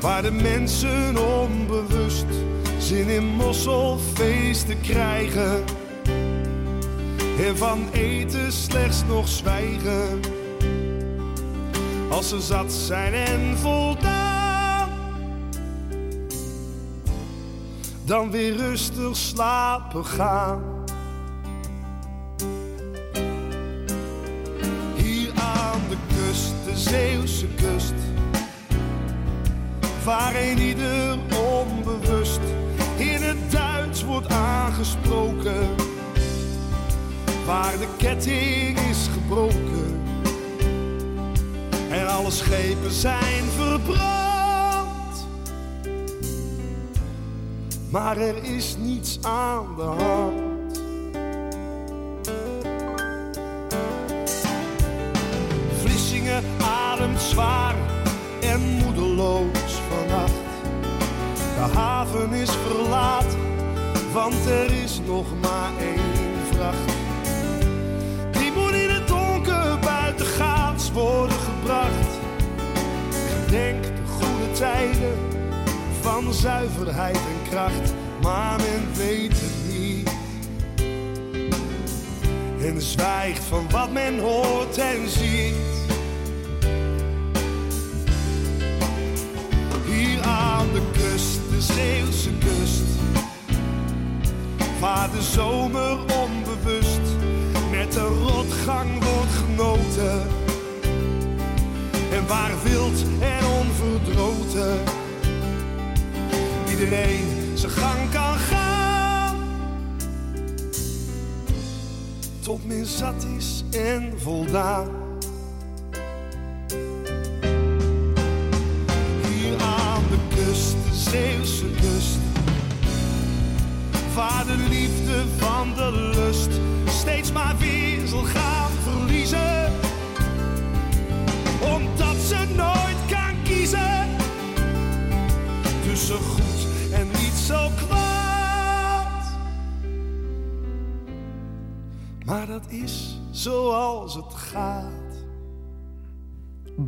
Waar de mensen onbewust zin in mosselfeesten krijgen. En van eten slechts nog zwijgen. Als ze zat zijn en voldaan. Dan weer rustig slapen gaan. Zeeuwse kust. Waar een ieder onbewust in het Duits wordt aangesproken waar de ketting is gebroken en alle schepen zijn verbrand. Maar er is niets aan de hand. Is verlaten, want er is nog maar één vracht. Die moet in het donker buitengaats worden gebracht. Gedenk de goede tijden van zuiverheid en kracht, maar men weet het niet. En zwijgt van wat men hoort en ziet. De Zeeuwse kust. Waar de zomer onbewust met de rotgang wordt genoten. En waar wild en onverdroten iedereen zijn gang kan gaan. Tot men zat is en voldaan. Dat is zoals het gaat.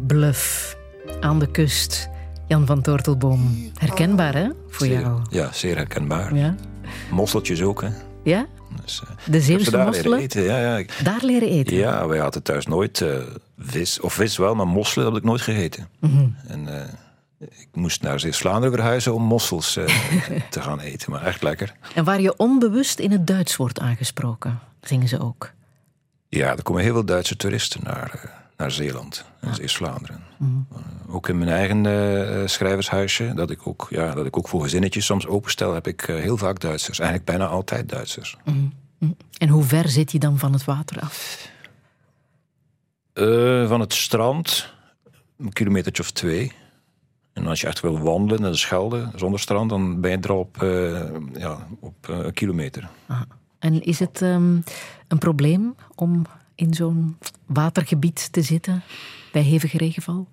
Bluff aan de kust. Jan van Tortelboom. Herkenbaar, hè? Voor Zeer- jou. Ja, zeer herkenbaar. Ja? Mosseltjes ook, hè. Ja? Dus, eh, De Zeeuwse daar leren mosselen? eten. Ja, ja. Daar leren eten? ja, wij hadden thuis nooit eh, vis. Of vis wel, maar mosselen heb ik nooit gegeten. Mhm. En eh, ik moest naar Zeeuws-Vlaanderen verhuizen om mossels eh, te gaan eten. Maar echt lekker. En waar je onbewust in het Duits wordt aangesproken, zingen ze ook. Ja, er komen heel veel Duitse toeristen naar, eh, naar Zeeland en Zeeuws-Vlaanderen. Mhm. Eh, ook in mijn eigen eh, schrijvershuisje, dat ik, ook, ja, dat ik ook voor gezinnetjes soms openstel, heb ik heel vaak Duitsers. Eigenlijk bijna altijd Duitsers. En hoe ver zit je dan van het water af? Van het strand, een kilometertje of twee. En als je echt wil wandelen naar de Schelde, zonder strand, dan ben je er al op, ja, op een kilometer. En is het ehm, een probleem om in zo'n watergebied te zitten bij hevige regenval?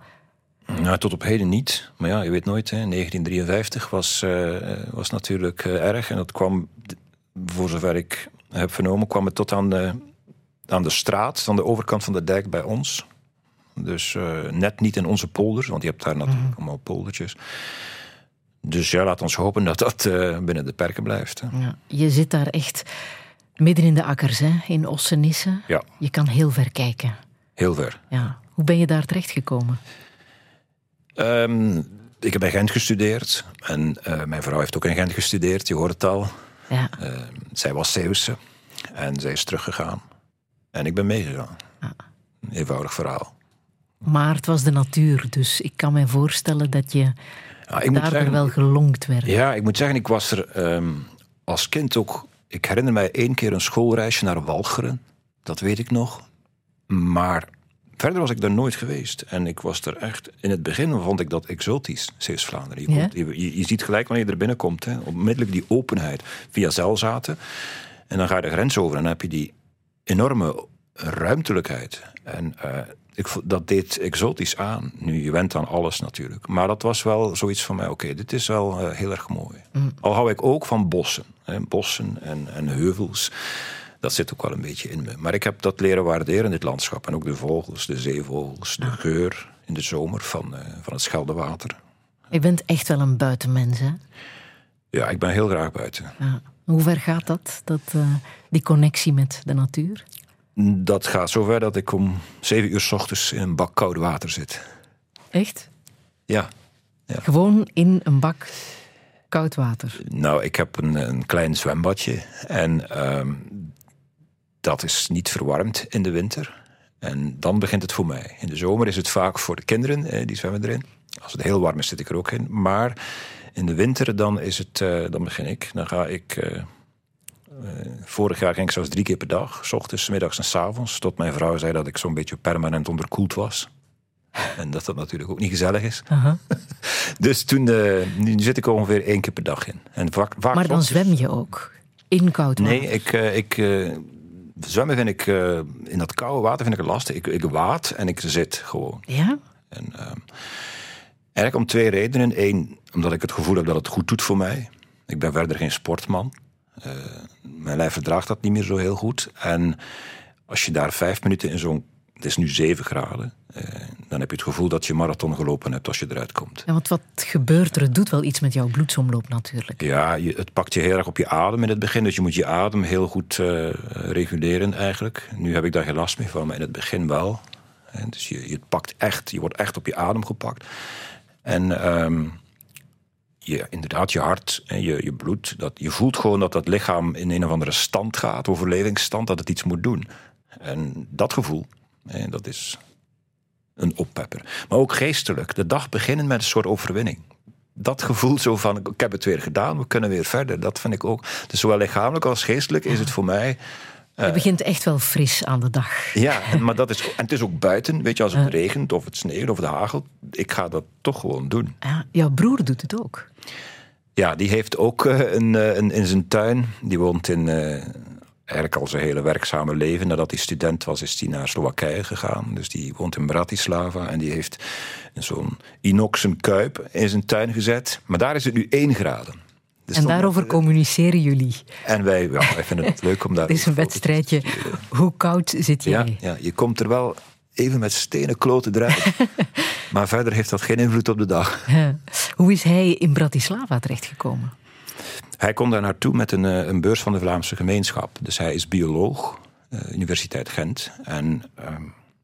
Nou, tot op heden niet. Maar ja, je weet nooit. Hè. 1953 was, eh, was natuurlijk eh, erg. En dat kwam, voor zover ik heb vernomen, kwam het tot aan de, aan de straat, aan de overkant van de dijk bij ons. Dus eh, net niet in onze polders, want je hebt daar natuurlijk allemaal poldertjes. Dus ja, laat ons hopen dat dat binnen de perken blijft. hè. Ja. Je zit daar echt midden in de akkers, hè? in Ossenisse. Ja, Je kan heel ver kijken. heel ver. Ja. Hoe ben je daar terechtgekomen? Ehm, ik heb in Gent gestudeerd. En eh, mijn vrouw heeft ook in Gent gestudeerd, je hoort het al. Ja. Eh, zij was Zeeuwse en zij is teruggegaan. En ik ben meegegaan. Een eenvoudig verhaal. Maar het was de natuur, dus ik kan me voorstellen dat je Ja, ik, moet daardoor zeggen, wel gelonkt werd. ja, ik moet zeggen, ik was er ehm, als kind ook... Ik herinner mij één keer een schoolreisje naar Walcheren. Dat weet ik nog. Maar verder was ik daar nooit geweest. En ik was er echt... In het begin vond ik dat exotisch, Zeeuws-Vlaanderen. Je, Ja? komt- je, je- je ziet gelijk wanneer je er binnenkomt. Hè, onmiddellijk die openheid via Zelzaten. En dan ga je de grens over en dan heb je die enorme ruimtelijkheid. En eh, ik, dat deed exotisch aan. Nu, je went aan alles natuurlijk. Maar dat was wel zoiets van mij, oké, dit is wel eh, heel erg mooi. Al hou ik ook van bossen. Hè, bossen en, en heuvels. Dat zit ook wel een beetje in me. Maar ik heb dat leren waarderen, dit landschap. En ook de vogels, de zeevogels, de geur in de zomer van, eh, van het Scheldewater. Je bent echt wel een buitenmens, hè? Ja, ik ben heel graag buiten. Ja. Hoe ver gaat dat, dat eh, die connectie met de natuur? Dat gaat zover dat ik om zeven uur s ochtends in een bak koud water zit. Echt? Ja, Gewoon in een bak koud water. Nou, ik heb een, een klein zwembadje en ehm, dat is niet verwarmd in de winter. En dan begint het voor mij. In de zomer is het vaak voor de kinderen, eh, die zwemmen erin. Als het heel warm is, zit ik er ook in. Maar in de winter, dan, is het, eh, dan begin ik. Dan ga ik Eh, vorig jaar ging ik zelfs drie keer per dag. S ochtends, 's middags en s avonds. Tot mijn vrouw zei dat ik zo'n beetje permanent onderkoeld was. En dat dat natuurlijk ook niet gezellig is. Dus toen, eh, nu zit ik er ongeveer één keer per dag in. En vaak, vaak Maar dan zwem je ook in koud water. Nee, ik, eh, ik, eh, zwemmen vind ik, eh, in dat koude water vind ik lastig. Ik, ik waad en ik zit gewoon. Ja? En, eigenlijk om twee redenen. Eén, omdat ik het gevoel heb dat het goed doet voor mij. Ik ben verder geen sportman. Eh, mijn lijf verdraagt dat niet meer zo heel goed. En als je daar vijf minuten in zo'n... Het is nu zeven graden. eh, dan heb je het gevoel dat je marathon gelopen hebt als je eruit komt. ja. Want wat gebeurt er? Het doet wel iets met jouw bloedsomloop natuurlijk. Ja, je, het pakt je heel erg op je adem in het begin. Dus je moet je adem heel goed eh, reguleren eigenlijk. Nu heb ik daar geen last meer van, maar in het begin wel. En dus je, je pakt echt, je wordt echt op je adem gepakt. En ehm, je, inderdaad, je hart en je, je bloed, dat, je voelt gewoon dat dat lichaam in een of andere stand gaat, overlevingsstand, dat het iets moet doen. En dat gevoel, hè, dat is een oppepper. Maar ook geestelijk, de dag beginnen met een soort overwinning dat gevoel zo van, ik heb het weer gedaan, we kunnen weer verder. Dat vind ik ook. Dus zowel lichamelijk als geestelijk is het voor mij... Je begint echt wel fris aan de dag. Ja, en- maar dat is, en het is ook buiten. Weet je, als het regent of het sneeuwt of het hagelt, ik ga dat toch gewoon doen. Ja, jouw broer doet het ook. Ja, die heeft ook eh, een, eh, een, in zijn tuin, die woont in... eh, Eigenlijk al zijn hele werkzame leven. Nadat hij student was, is hij naar Slowakije gegaan. Dus die woont in Bratislava. En die heeft zo'n inoxen kuip in zijn tuin gezet. Maar daar is het nu 1 graden. Dus En daarover communiceren jullie. En wij, ja, wij vinden het leuk om daar... Het is een wedstrijdje. Hoe koud zit Ja, jij? ja, je komt er wel even met stenen kloten eruit. maar verder heeft dat geen invloed op de dag. Hoe is hij in Bratislava terechtgekomen? Hij komt daar naartoe met een, eh, een beurs van de Vlaamse gemeenschap. Dus hij is bioloog, eh, Universiteit Gent. En ehm,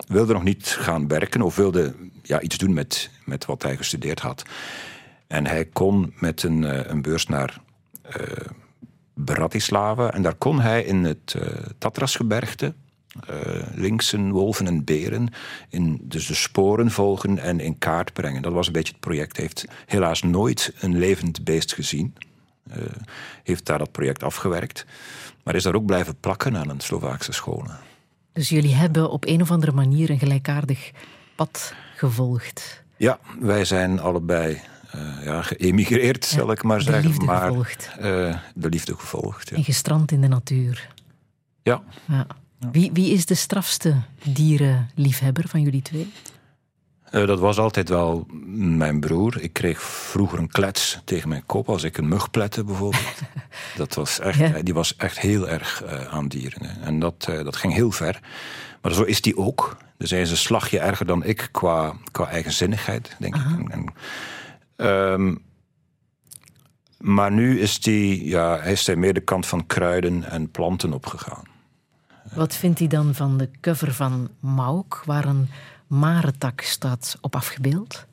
wilde nog niet gaan werken of wilde ja, iets doen met, met wat hij gestudeerd had. En hij kon met een, eh, een beurs naar Bratislava. En daar kon hij in het Tatrasgebergte, eh linksen, wolven en beren, in, dus de sporen volgen en in kaart brengen. Dat was een beetje het project. Heeft helaas nooit een levend beest gezien. Eh, heeft daar dat project afgewerkt. Maar is daar ook blijven plakken aan een Slovaakse scholen. Dus jullie hebben op een of andere manier een gelijkaardig pad gevolgd. Ja, wij zijn allebei eh, ja, geëmigreerd, zal ik maar de zeggen. liefde maar gevolgd. de liefde gevolgd. Ja. En gestrand in de natuur. ja. Ja. Wie, wie is de strafste dierenliefhebber van jullie twee? Eh, dat was altijd wel mijn broer. Ik kreeg vroeger een klets tegen mijn kop als ik een mug plette, bijvoorbeeld. dat was echt, Ja. Die was echt heel erg eh, aan dieren. hè. En dat, eh, dat ging heel ver. Maar zo is die ook. Dus hij is een slagje erger dan ik qua, qua eigenzinnigheid, denk ik. En, en, ehm, maar nu is die, ja, hij is hij meer de kant van kruiden en planten opgegaan. Wat vindt hij dan van de cover van Mauk, waar een marentak staat op afgebeeld?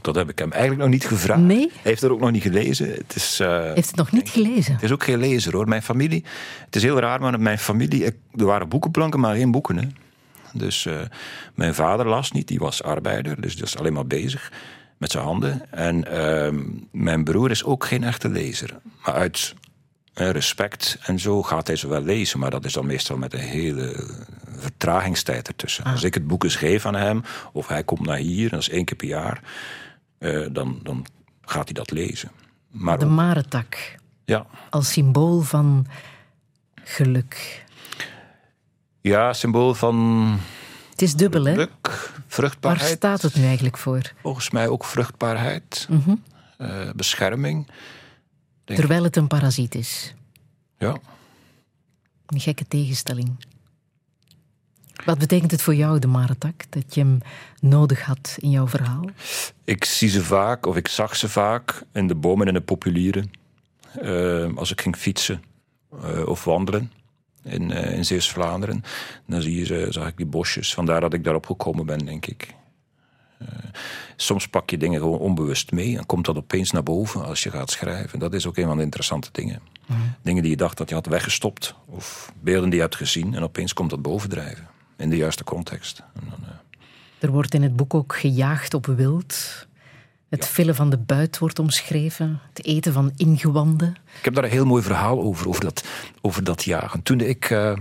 Dat heb ik hem eigenlijk nog niet gevraagd. Nee? Hij heeft er ook nog niet gelezen. Het is, eh, Heeft het nog niet gelezen? Het is ook geen lezer hoor. Mijn familie, het is heel raar, maar mijn familie, er waren boekenplanken, maar geen boeken. Hè. Dus eh, mijn vader las niet, die was arbeider, dus die was alleen maar bezig met zijn handen. En ehm, mijn broer is ook geen echte lezer. Maar uit respect en zo gaat hij ze wel lezen, maar dat is dan meestal met een hele vertragingstijd ertussen. Als ik het boek eens geef aan hem, of hij komt naar hier, dat is één keer per jaar, eh, dan, dan gaat hij dat lezen. Maar De marentak, ja, als symbool van geluk. Ja, symbool van Het is dubbel, hè? geluk, Waar vruchtbaarheid. staat het nu eigenlijk voor? Volgens mij ook vruchtbaarheid, Mhm. eh, bescherming. Terwijl het een parasiet is. Ja. Een gekke tegenstelling. Wat betekent het voor jou, de marentak, dat je hem nodig had in jouw verhaal? Ik zie ze vaak, of ik zag ze vaak, in de bomen en de populieren. Eh, als ik ging fietsen eh, of wandelen in, eh, in Zeeuws-Vlaanderen. Dan zie je ze, zag ik die bosjes. Vandaar dat ik daarop gekomen ben, denk ik. Eh, soms pak je dingen gewoon onbewust mee en komt dat opeens naar boven als je gaat schrijven. Dat is ook een van de interessante dingen. Dingen die je dacht dat je had weggestopt, of beelden die je hebt gezien, en opeens komt dat bovendrijven. In de juiste context. En dan, eh, Er wordt in het boek ook gejaagd op wild. Het villen van de buit wordt omschreven, het eten van ingewanden. Ik heb daar een heel mooi verhaal over, over dat, over dat jagen. Toen ik eh,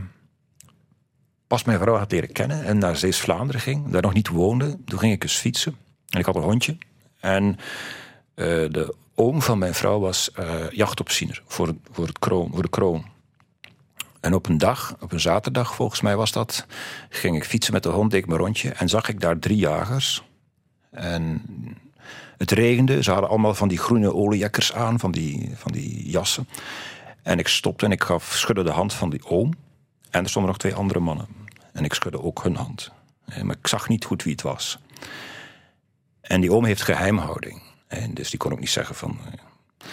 pas mijn vrouw had leren kennen en naar Zeeuws-Vlaanderen ging, daar nog niet woonde, toen ging ik eens fietsen. En ik had een hondje. En eh, de oom van mijn vrouw was eh jachtopziener voor, voor, het kroon, voor de kroon. En op een dag, op een zaterdag volgens mij was dat, ging ik fietsen met de hond, deed ik mijn rondje en zag ik daar drie jagers. En het regende, ze hadden allemaal van die groene oliejakkers aan, van die, van die jassen. En ik stopte en ik gaf, schudde de hand van die oom. En er stonden nog twee andere mannen. En ik schudde ook hun hand. Eh, Maar ik zag niet goed wie het was. En die oom heeft geheimhouding. En dus die kon ook niet zeggen van... eh.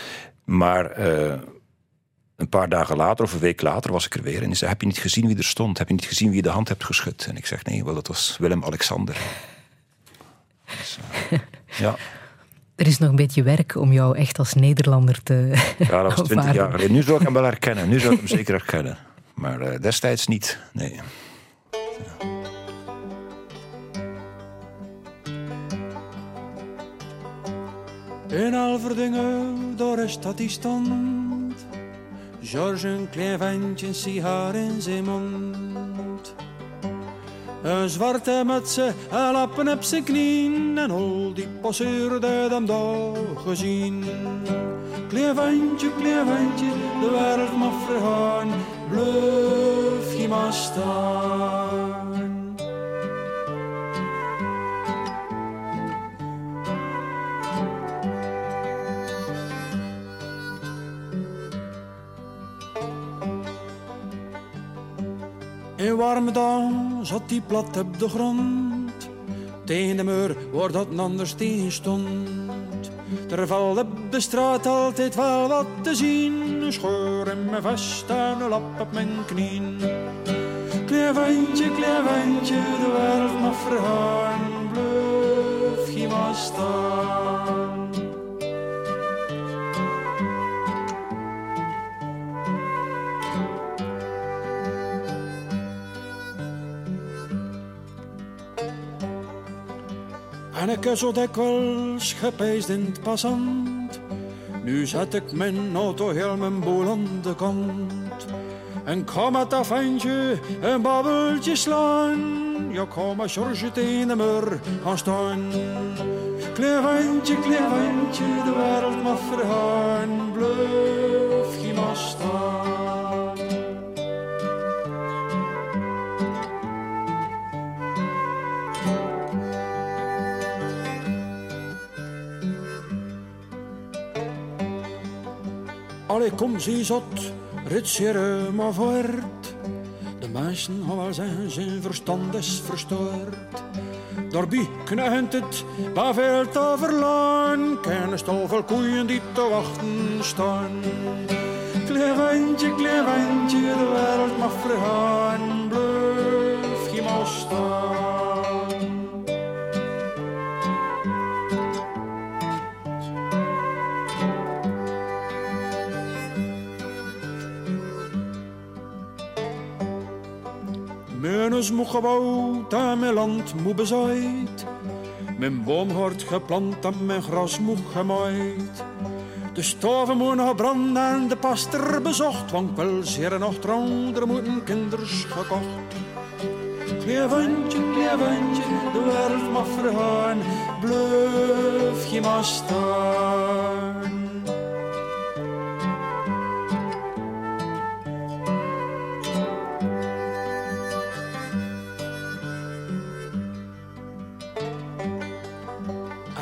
Maar eh, een paar dagen later of een week later was ik er weer. En hij zei, heb je niet gezien wie er stond? Heb je niet gezien wie je de hand hebt geschud? En ik zeg, nee, wel, dat was Willem-Alexander. Dus, ja. Er is nog een beetje werk om jou echt als Nederlander te ja, dat was twintig jaar geleden. Nu zou ik hem wel herkennen. Nu zou ik hem zeker herkennen. Maar destijds niet, nee. In Alverdingen, daar is dat die stond. George een klein een sigaar in zijn mond. Een zwarte mutse, een lappen op zijn knieën. En al die passeerde hem daar gezien. Klein ventje, klein ventje, de wereld mag vergaan. Blijf je maar staan. In warme dag zat die plat op de grond. Tegen de muur waar dat een ander steen stond. Er valt op de straat altijd wel wat te zien. Scheur in mijn vest en een lap op mijn knieën. Klein ventje, klein ventje, de wereld mag vergaan. Blijf je maar staan. En ik heb zo dikwijls gepijsd in het passant. Nu zet ik mijn auto heel mijn boel aan de kant. En kom met dat ventje een babbeltje slaan. Ja, kom maar George tegen de muur gaan staan. Klein ventje, klein ventje, de wereld mag vergaan. Blijf je maar staan. Allee, kom, zie zot, ritseren maar voort. De mensen wel zeggen, zijn verstand is verstoord. Daarbij knagent het, maar veel te verlaan. Kennis veel koeien die te wachten staan. Klein ventje, klein ventje, de wereld mag vergaan. Blijf je maar staan. Mijn is gebouwd en mijn land moe bezaaid. Mijn boom wordt geplant en mijn gras moe gemaaid. De stoven moeten gebrand en de pastor bezocht. Want wil zeer nog trouw, er moeten kinders gekocht. Klein ventje, klein ventje, de wereld mag vergaan. Blijf je maar staan.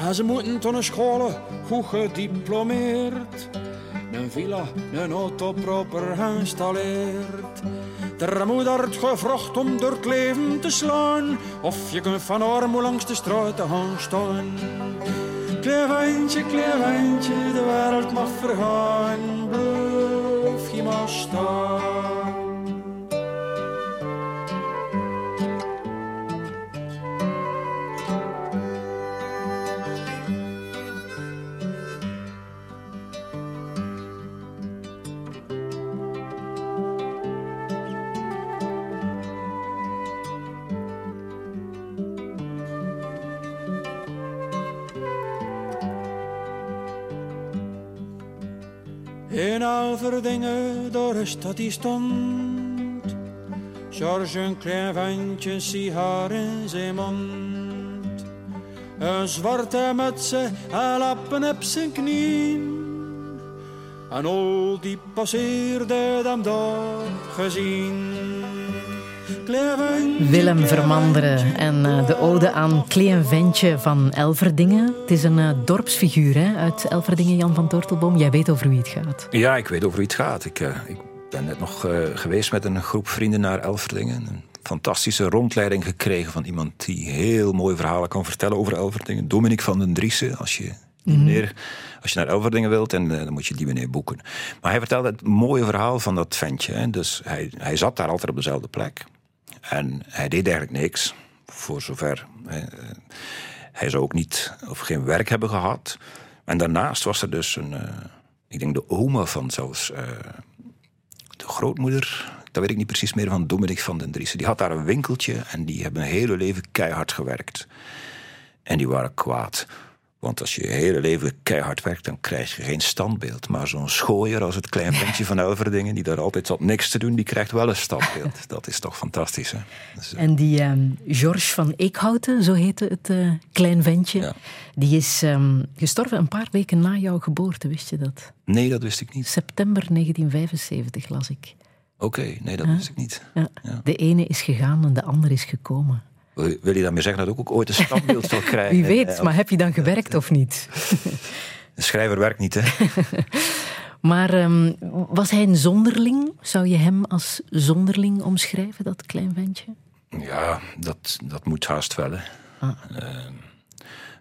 En ze moeten tot een school goed gediplomeerd. Een villa, een auto proper geïnstalleerd. Er moet hard gevraagd om door het leven te slaan. Of je kunt van armoe langs de straat gaan staan. Klein ventje, de wereld mag vergaan. Blijf je maar staan. In Alverdingen, door de stad die stond. George, een klein ventje, een sigaar in zijn mond. Een zwarte mutsen en lappen op zijn knieën. En al die passeerde hem daar gezien. Willem Vermanderen en eh, de ode aan Klein Ventje van Elverdingen. Het is een eh, dorpsfiguur hè, uit Elverdingen, Jan van Tortelboom. Jij weet over wie het gaat. Ja, ik weet over wie het gaat. Ik, eh, ik ben net nog geweest met een groep vrienden naar Elverdingen. Een fantastische rondleiding gekregen van iemand die heel mooie verhalen kan vertellen over Elverdingen. Dominic van den Driessen, als je die meneer, als je naar Elverdingen wilt, en, dan moet je die meneer boeken. Maar hij vertelde het mooie verhaal van dat ventje. Hè. Dus hij, hij zat daar altijd op dezelfde plek. En hij deed eigenlijk niks, voor zover. Hij zou ook niet of geen werk hebben gehad. En daarnaast was er dus een, eh, ik denk de oma van zelfs eh, de grootmoeder, dat weet ik niet precies meer, van Dominic van den Driessen. Die had daar een winkeltje en die hebben hun hele leven keihard gewerkt. En die waren kwaad. Want als je je hele leven keihard werkt, dan krijg je geen standbeeld. Maar zo'n schooier als het klein ventje van Elverdingen, die daar altijd zat niks te doen, die krijgt wel een standbeeld. Dat is toch fantastisch, hè? Dus, eh, En die ehm George van Eekhouten, zo heette het eh, klein ventje, Ja. die is ehm, gestorven een paar weken na jouw geboorte, wist je dat? nee, dat wist ik niet. September 1975 las ik. Oké, nee, dat wist ik niet. Ja. Ja. De ene is gegaan en de ander is gekomen. Wil, je daarmee zeggen dat ik ook ooit een standbeeld zal krijgen? Wie weet, Eh, maar heb je dan gewerkt of niet? Een schrijver werkt niet, hè? Maar ehm, was hij een zonderling? Zou je hem als zonderling omschrijven, dat klein ventje? Ja, dat, dat moet haast wel. Hè. Ehm,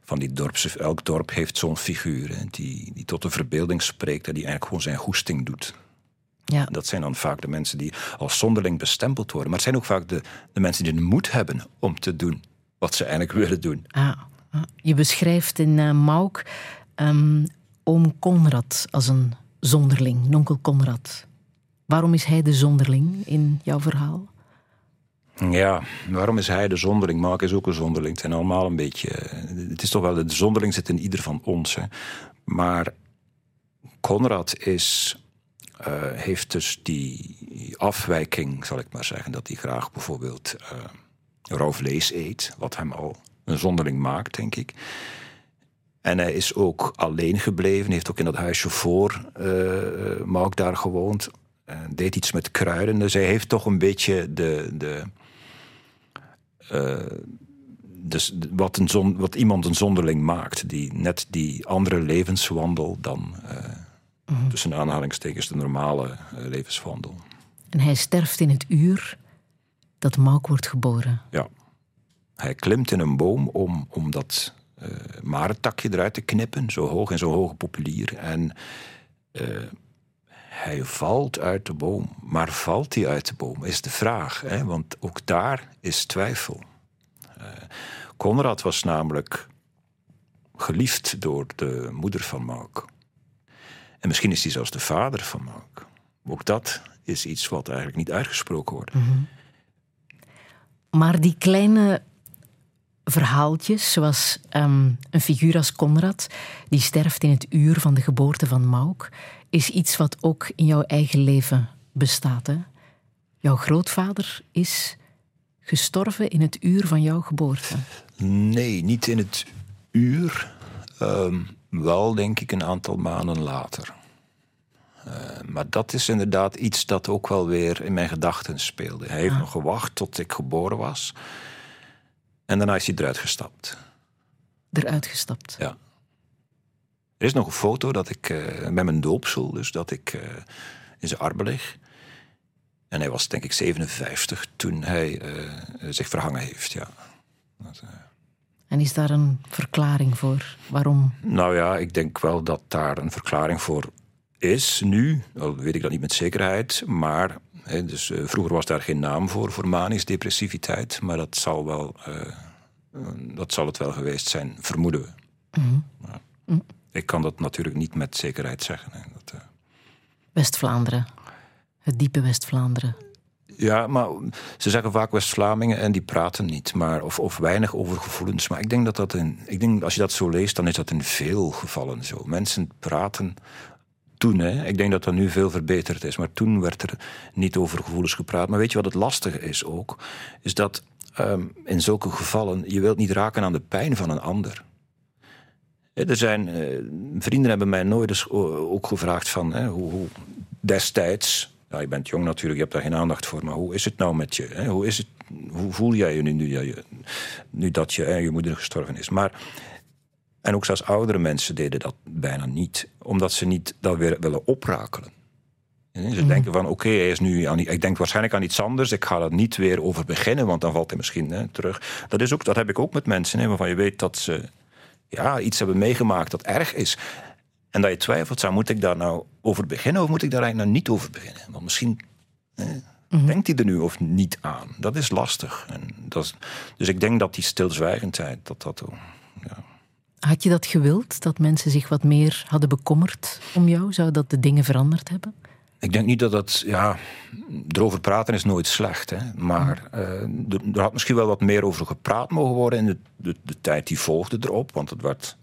van die dorpse, elk dorp heeft zo'n figuur hè, die, die tot de verbeelding spreekt en die eigenlijk gewoon zijn goesting doet. Ja, Dat zijn dan vaak de mensen die als zonderling bestempeld worden. Maar het zijn ook vaak de, de mensen die de moed hebben om te doen wat ze eigenlijk willen doen. ah, ah. je beschrijft in eh Mauk ehm, oom Conrad als een zonderling, nonkel Conrad. Waarom is hij de zonderling in jouw verhaal? Ja, waarom is hij de zonderling? Mark is ook een zonderling. Het zijn allemaal een beetje. eh, Het is toch wel. De zonderling zit in ieder van ons. Hè. Maar Conrad is, eh, heeft dus die afwijking, zal ik maar zeggen, dat hij graag bijvoorbeeld eh rauw eet, wat hem al een zonderling maakt, denk ik. En hij is ook alleen gebleven, heeft ook in dat huisje voor eh Mark daar gewoond. Eh, deed iets met kruiden. Dus hij heeft toch een beetje de. de dus wat, een zon, wat iemand een zonderling maakt, die net die andere levenswandel dan eh, tussen aanhalingstekens de normale eh, levenswandel. En hij sterft in het uur dat Mauk wordt geboren. Ja. Hij klimt in een boom om, om dat eh marentakje eruit te knippen, zo hoog en zo hoge populier. En eh, hij valt uit de boom. Maar valt hij uit de boom, is de vraag. Hè? Want ook daar is twijfel. Eh Conrad was namelijk geliefd door de moeder van Mark. En misschien is hij zelfs de vader van Mark. Ook dat is iets wat eigenlijk niet uitgesproken wordt. Maar die kleine verhaaltjes, zoals ehm, een figuur als Conrad, die sterft in het uur van de geboorte van Mauk, is iets wat ook in jouw eigen leven bestaat. Hè? Jouw grootvader is gestorven in het uur van jouw geboorte. Nee, niet in het uur. Ehm, wel, denk ik, een aantal maanden later. Eh, maar dat is inderdaad iets dat ook wel weer in mijn gedachten speelde. Hij heeft nog gewacht tot ik geboren was. En daarna is hij eruit gestapt. Eruit gestapt. Ja. Er is nog een foto dat ik eh, met mijn doopsel, dus dat ik eh, in zijn armen lig. En hij was denk ik 57 toen hij zich verhangen heeft, ja. Dat, En is daar een verklaring voor? Waarom? Nou ja, ik denk wel dat daar een verklaring voor is nu. Al weet ik dat niet met zekerheid. Maar hè, dus, eh, vroeger was daar geen naam voor, voor manisch depressiviteit. Maar dat zal, wel, eh, eh, dat zal het wel geweest zijn, vermoeden we. Ja. Ik kan dat natuurlijk niet met zekerheid zeggen. Hè. Dat, West-Vlaanderen. Het diepe West-Vlaanderen. Ja, maar ze zeggen vaak West-Vlamingen en die praten niet. Maar, of, of weinig over gevoelens. Maar ik denk dat dat in. Ik denk, als je dat zo leest, dan is dat in veel gevallen zo. Mensen praten toen. Hè. Ik denk dat dat nu veel verbeterd is. Maar toen werd er niet over gevoelens gepraat. Maar weet je wat het lastige is ook? Is dat ehm, in zulke gevallen... je wilt niet raken aan de pijn van een ander. Er zijn, eh, vrienden hebben mij nooit eens ook gevraagd van... Hè, hoe, hoe destijds... Ja, je bent jong natuurlijk, je hebt daar geen aandacht voor. Maar hoe is het nou met je? Hè? Hoe, is het, hoe voel jij je nu, nu, dat je, nu dat je, hè, je moeder gestorven is? Maar en ook zelfs oudere mensen deden dat bijna niet, omdat ze niet dat weer willen oprakelen. En Ze denken van, oké, hij is nu aan, ik denk waarschijnlijk aan iets anders, ik ga er niet weer over beginnen, want dan valt hij misschien hè, terug. Dat, is ook, dat heb ik ook met mensen, hè, waarvan je weet dat ze ja, iets hebben meegemaakt dat erg is. En dat je twijfelt, zou, moet ik daar nou over beginnen of moet ik daar eigenlijk nou niet over beginnen? Want misschien hè, denkt hij er nu of niet aan. Dat is lastig. En dat is, dus ik denk dat die stilzwijgendheid, dat dat... Ja, Had je dat gewild, dat mensen zich wat meer hadden bekommerd om jou? Zou dat de dingen veranderd hebben? Ik denk niet dat dat, ja, erover praten is nooit slecht. Hè? Maar eh, er, er had misschien wel wat meer over gepraat mogen worden in de, de, de tijd die volgde erop. Want het werd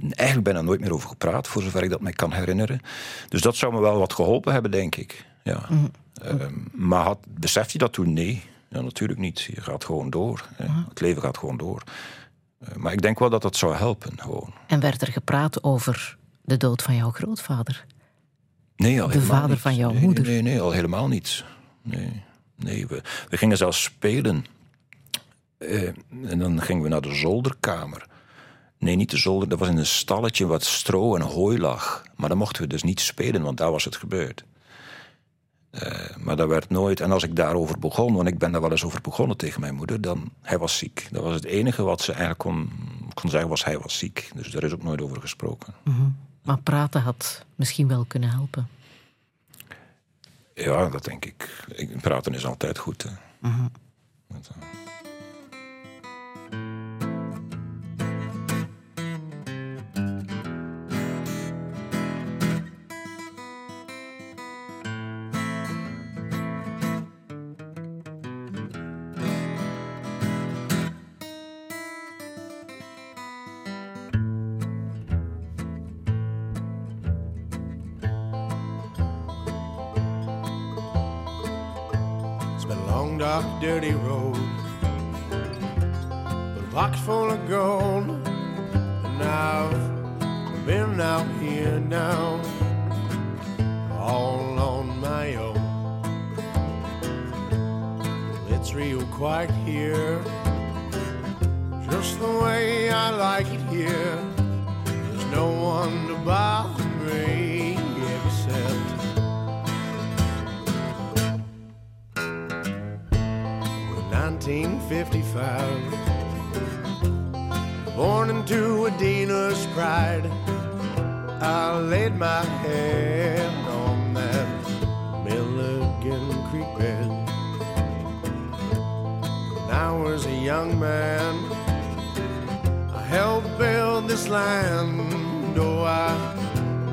eigenlijk bijna nooit meer over gepraat, voor zover ik dat me kan herinneren. Dus dat zou me wel wat geholpen hebben, denk ik. Ja. Ehm, maar had, besef je dat toen? Nee, ja, natuurlijk niet. Je gaat gewoon door. hè. Het leven gaat gewoon door. Eh, maar ik denk wel dat dat zou helpen, gewoon. En werd er gepraat over de dood van jouw grootvader? Nee, al De helemaal vader niet. van jouw nee, moeder. Nee, nee, al helemaal niet. Nee, nee we, we gingen zelfs spelen. Eh, en dan gingen we naar de zolderkamer. Nee, niet de zolder. Dat was in een stalletje wat stro en hooi lag. Maar dan mochten we dus niet spelen, want daar was het gebeurd. Eh, maar dat werd nooit. En als ik daarover begon, want ik ben daar wel eens over begonnen tegen mijn moeder, dan hij was ziek. Dat was het enige wat ze eigenlijk kon, kon zeggen, was hij was ziek. Dus daar is ook nooit over gesproken. Maar praten had misschien wel kunnen helpen. Ja, dat denk ik. praten is altijd goed. Hè. Dat, eh, long, dark, dirty road, but a box full of gold. And I've been out here now, all on my own. It's real quiet here, just the way I like it here. There's no one to bother 1955. Born into a dealer's pride, I laid my head on that Milligan Creek bed. When I was a young man, I helped build this land. Oh, I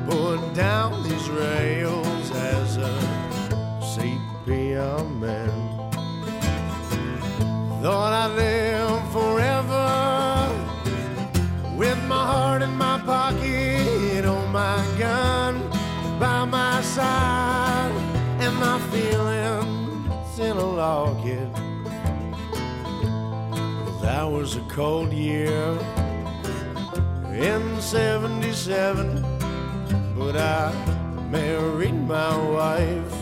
put down these rails as a sepia man. Thought I'd live forever with my heart in my pocket, oh my gun by my side, and my feelings in a locket. That was a cold year in 77, but I married my wife.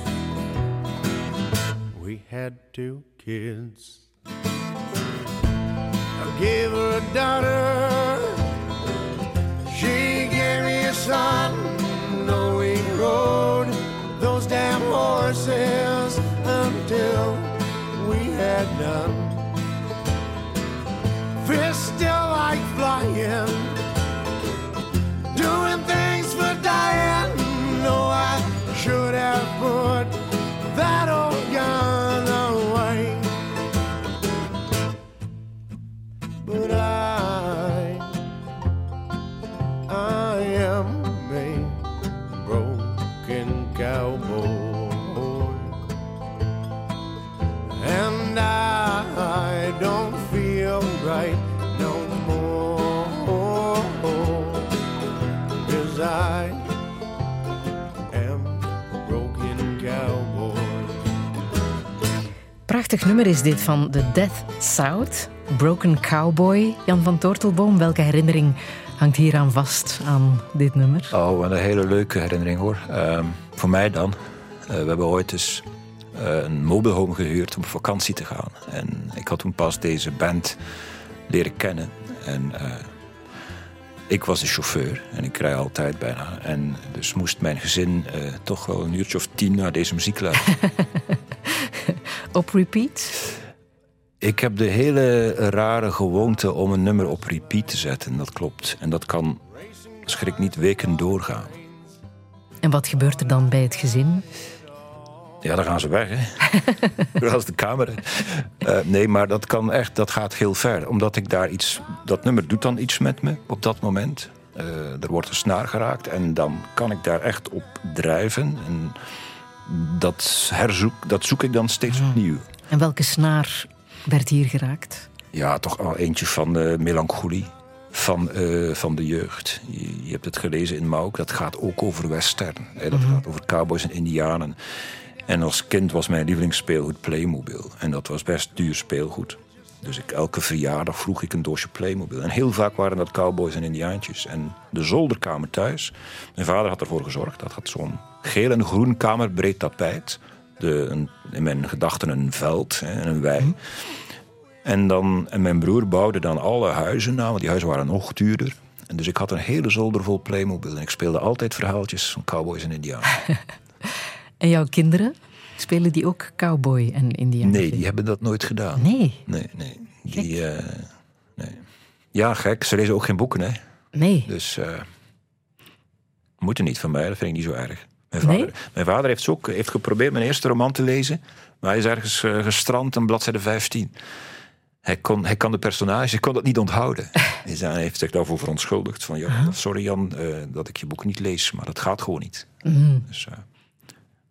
We had two kids. Gave her a daughter. She gave me a son. No, we rode those damn horses until we had done. Fists still like flying, doing things for dying. No, I should have put I am a broken cowboy. Prachtig nummer is dit van The Death South. Broken Cowboy, Jan van Tortelboom. Welke herinnering hangt hier aan vast, aan dit nummer? Oh, een hele leuke herinnering hoor. Ehm, voor mij dan. Eh, we hebben ooit eens een mobile home gehuurd om op vakantie te gaan. En ik had toen pas deze band leren kennen. En eh, ik was de chauffeur en ik rij altijd bijna. En dus moest mijn gezin eh, toch wel een uurtje of tien naar deze muziek luisteren. Op repeat? ik heb de hele rare gewoonte om een nummer op repeat te zetten. Dat klopt. En dat kan, schrik niet, weken doorgaan. En wat gebeurt er dan bij het gezin? Ja, dan gaan ze weg, hè. Dat is de camera. Eh, nee, maar dat kan echt, dat gaat heel ver. Omdat ik daar iets, dat nummer doet dan iets met me op dat moment. Eh, er wordt een snaar geraakt en dan kan ik daar echt op drijven. En dat, herzoek, dat zoek ik dan steeds opnieuw. En welke snaar werd hier geraakt? Ja, toch al eentje van de melancholie van, van de jeugd. Je, je hebt het gelezen in Mauk, dat gaat ook over western. Hè? Dat gaat over cowboys en indianen. En als kind was mijn lievelingsspeelgoed Playmobil. En dat was best duur speelgoed. Dus ik, elke verjaardag vroeg ik een doosje Playmobil. En heel vaak waren dat cowboys en indiaantjes. En de zolderkamer thuis, mijn vader had ervoor gezorgd... dat had zo'n geel en groen kamerbreed tapijt. De, een, in mijn gedachten een veld en een wei. En, dan, en mijn broer bouwde dan alle huizen na, want die huizen waren nog duurder. En dus ik had een hele zolder vol Playmobil. En ik speelde altijd verhaaltjes van cowboys en indianen. En jouw kinderen? Spelen die ook cowboy en indiaan? Nee, die hebben dat nooit gedaan. Nee, Nee, nee. Die, eh, nee. Ja, gek. Ze lezen ook geen boeken, hè. nee. Dus eh moeten niet van mij, dat vind ik niet zo erg. Mijn Nee? vader, mijn vader heeft, ook, heeft geprobeerd mijn eerste roman te lezen, maar hij is ergens eh, gestrand aan bladzijde 15. Hij, kon, hij kan de personage, hij kon dat niet onthouden. hij heeft zich daarvoor verontschuldigd. Van, ja, sorry Jan, dat ik je boek niet lees, maar dat gaat gewoon niet. Dus, eh,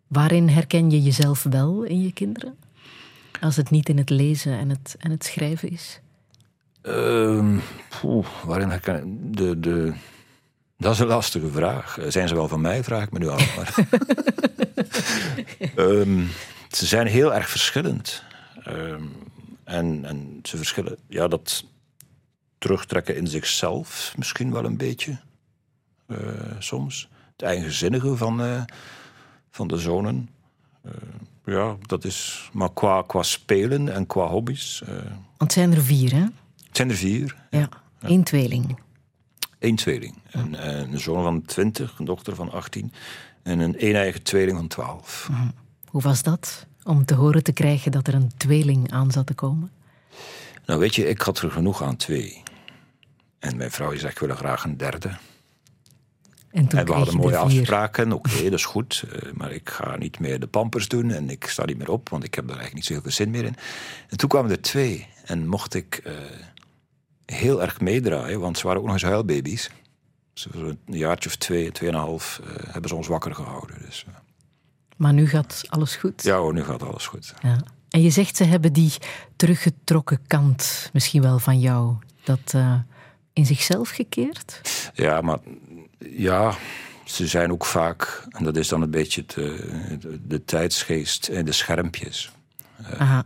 Waarin herken je jezelf wel in je kinderen? Als het niet in het lezen en het, en het schrijven is? Ehm, poeh, waarin herken ik- de, de, Dat is een lastige vraag. Eh, Zijn ze wel van mij, vraag ik me nu af. Maar Ehm, ze zijn heel erg verschillend. Ehm, en, en ze verschillen, ja, dat terugtrekken in zichzelf misschien wel een beetje. eh, soms. Het eigenzinnige van, eh, van de zonen. Eh, ja, dat is. Maar qua, qua spelen en qua hobby's. eh, Want het zijn er vier, hè? het zijn er vier. Ja. Eén tweeling. Eén tweeling. Een, eh, een zoon van 20, een dochter van 18 en een een-eigen tweeling van 12. Hoe was dat? Om te horen te krijgen dat er een tweeling aan zat te komen? Nou weet je, ik had er genoeg aan twee. En mijn vrouw zegt, ik wil graag een derde. En toen En we hadden mooie afspraken, oké, dat is goed. eh, maar ik ga niet meer de pampers doen en ik sta niet meer op, want ik heb daar eigenlijk niet zo heel veel zin meer in. En toen kwamen er twee en mocht ik eh, heel erg meedraaien, want ze waren ook nog eens huilbaby's. Ze waren een jaartje of twee, tweeënhalf, eh hebben ze ons wakker gehouden. Dus Maar nu gaat alles goed. ja hoor, nu gaat alles goed. Ja. En je zegt ze hebben die teruggetrokken kant misschien wel van jou, dat in zichzelf gekeerd? Ja, maar ja, ze zijn ook vaak, en dat is dan een beetje het, eh, de, de tijdsgeest en de schermpjes. Aha.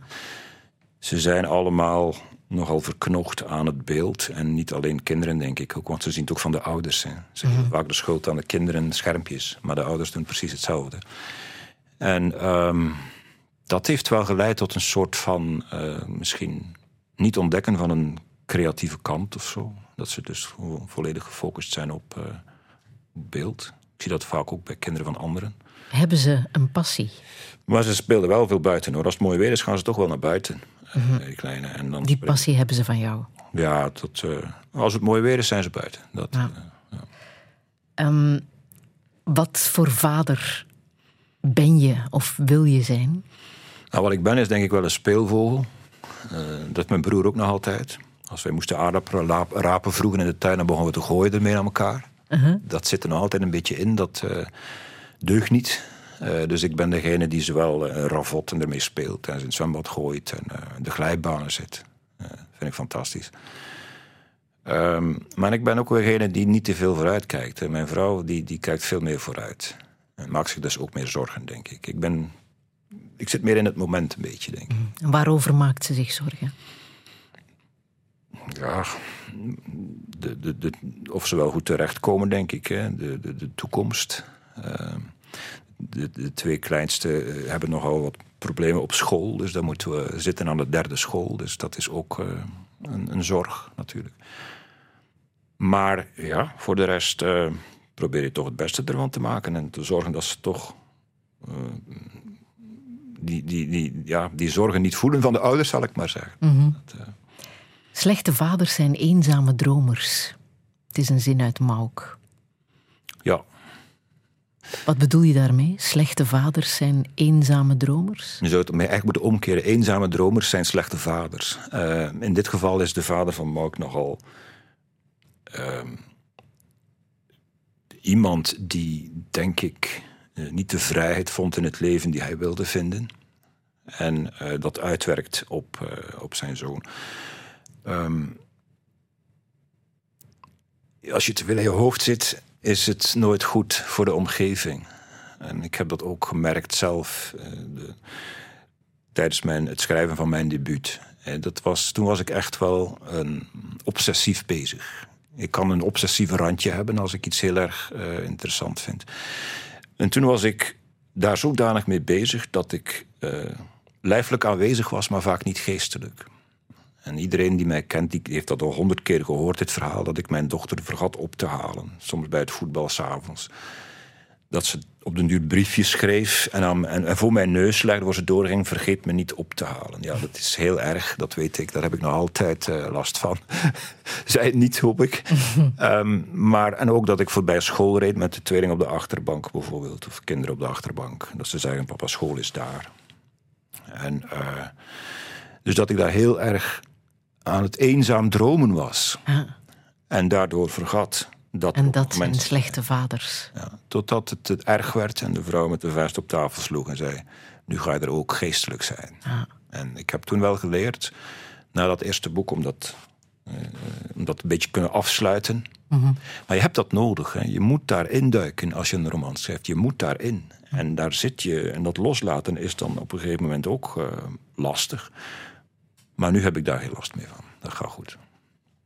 Ze zijn allemaal nogal verknocht aan het beeld. En niet alleen kinderen, denk ik ook, want ze zien het ook van de ouders. Hè. Ze geven vaak de schuld aan de kinderen schermpjes, maar de ouders doen precies hetzelfde. En ehm, dat heeft wel geleid tot een soort van, eh, misschien niet ontdekken van een creatieve kant of zo. Dat ze dus vo- volledig gefocust zijn op eh, beeld. Ik zie dat vaak ook bij kinderen van anderen. Hebben ze een passie? Maar ze speelden wel veel buiten hoor. Als het mooi weer is, gaan ze toch wel naar buiten. eh, Die kleine. En dan Die passie hebben ze van jou. Ja, tot, eh, als het mooi weer is, zijn ze buiten. Dat, Ja. eh, Ehm, wat voor vader ben je of wil je zijn? nou, wat ik ben is denk ik wel een speelvogel. Dat heeft mijn broer ook nog altijd. Als wij moesten aardappelen rapen vroeger in de tuin... dan begonnen we te gooien ermee aan elkaar. Dat zit er nog altijd een beetje in. Dat eh, deugt niet. Eh, dus ik ben degene die zowel eh, ravotten ermee speelt... en in het zwembad gooit en de glijbanen zit. Vind ik fantastisch. Ehm, maar ik ben ook degene die niet te veel vooruit kijkt. En mijn vrouw die, die kijkt veel meer vooruit. En maakt zich dus ook meer zorgen, denk ik. Ik ben ik zit meer in het moment een beetje, denk ik. En waarover maakt ze zich zorgen? Ja, de, de, de, of ze wel goed terechtkomen, denk ik. Hè. De, de, de toekomst. Eh, de, de twee kleinste eh, hebben nogal wat problemen op school. Dus dan moeten we zitten aan de derde school. Dus dat is ook eh, een, een zorg, natuurlijk. Maar ja, voor de rest eh, probeer je toch het beste ervan te maken. En te zorgen dat ze toch... die, die, die, ja, die zorgen niet voelen van de ouders, zal ik maar zeggen. Dat, eh, Slechte vaders zijn eenzame dromers. Het is een zin uit Mauk. ja, Wat bedoel je daarmee? Slechte vaders zijn eenzame dromers? Je zou het mij echt moeten omkeren. Eenzame dromers zijn slechte vaders. Eh, in dit geval is de vader van Mark nogal ehm, iemand die, denk ik, eh, niet de vrijheid vond in het leven die hij wilde vinden. En eh, dat uitwerkt op, op zijn zoon. Ehm, als je te veel in je hoofd zit, is het nooit goed voor de omgeving. En ik heb dat ook gemerkt zelf eh, de- tijdens mijn, het schrijven van mijn debuut. En dat was, toen was ik echt wel een, obsessief bezig. Ik kan een obsessieve randje hebben als ik iets heel erg eh, interessant vind. En toen was ik daar zodanig mee bezig dat ik eh, lijfelijk aanwezig was, maar vaak niet geestelijk. En iedereen die mij kent, die heeft dat al honderd keer gehoord, dit verhaal, dat ik mijn dochter vergat op te halen. Soms bij het voetbal s'avonds. Dat ze op den duur briefjes schreef en, aan, en, en voor mijn neus legde waar ze doorging, vergeet me niet op te halen. Ja, dat is heel erg, dat weet ik, daar heb ik nog altijd eh, last van. Zij het niet, hoop ik. Ehm, maar, en ook dat ik voorbij school reed met de tweeling op de achterbank bijvoorbeeld, of kinderen op de achterbank. Dat ze zeggen, papa, school is daar. En, eh, dus dat ik daar heel erg aan het eenzaam dromen was. Ah, En daardoor vergat dat en dat zijn mensen slechte vaders. ja, totdat het, het erg werd en de vrouw met de vuist op tafel sloeg en zei: Nu ga je er ook geestelijk zijn. Ah. En ik heb toen wel geleerd, na dat eerste boek, om dat, eh, om dat een beetje kunnen afsluiten. Maar je hebt dat nodig. Hè. Je moet daarin duiken als je een roman schrijft. Je moet daarin. En daar zit je. En dat loslaten is dan op een gegeven moment ook eh, lastig. Maar nu heb ik daar heel last mee van. Dat gaat goed.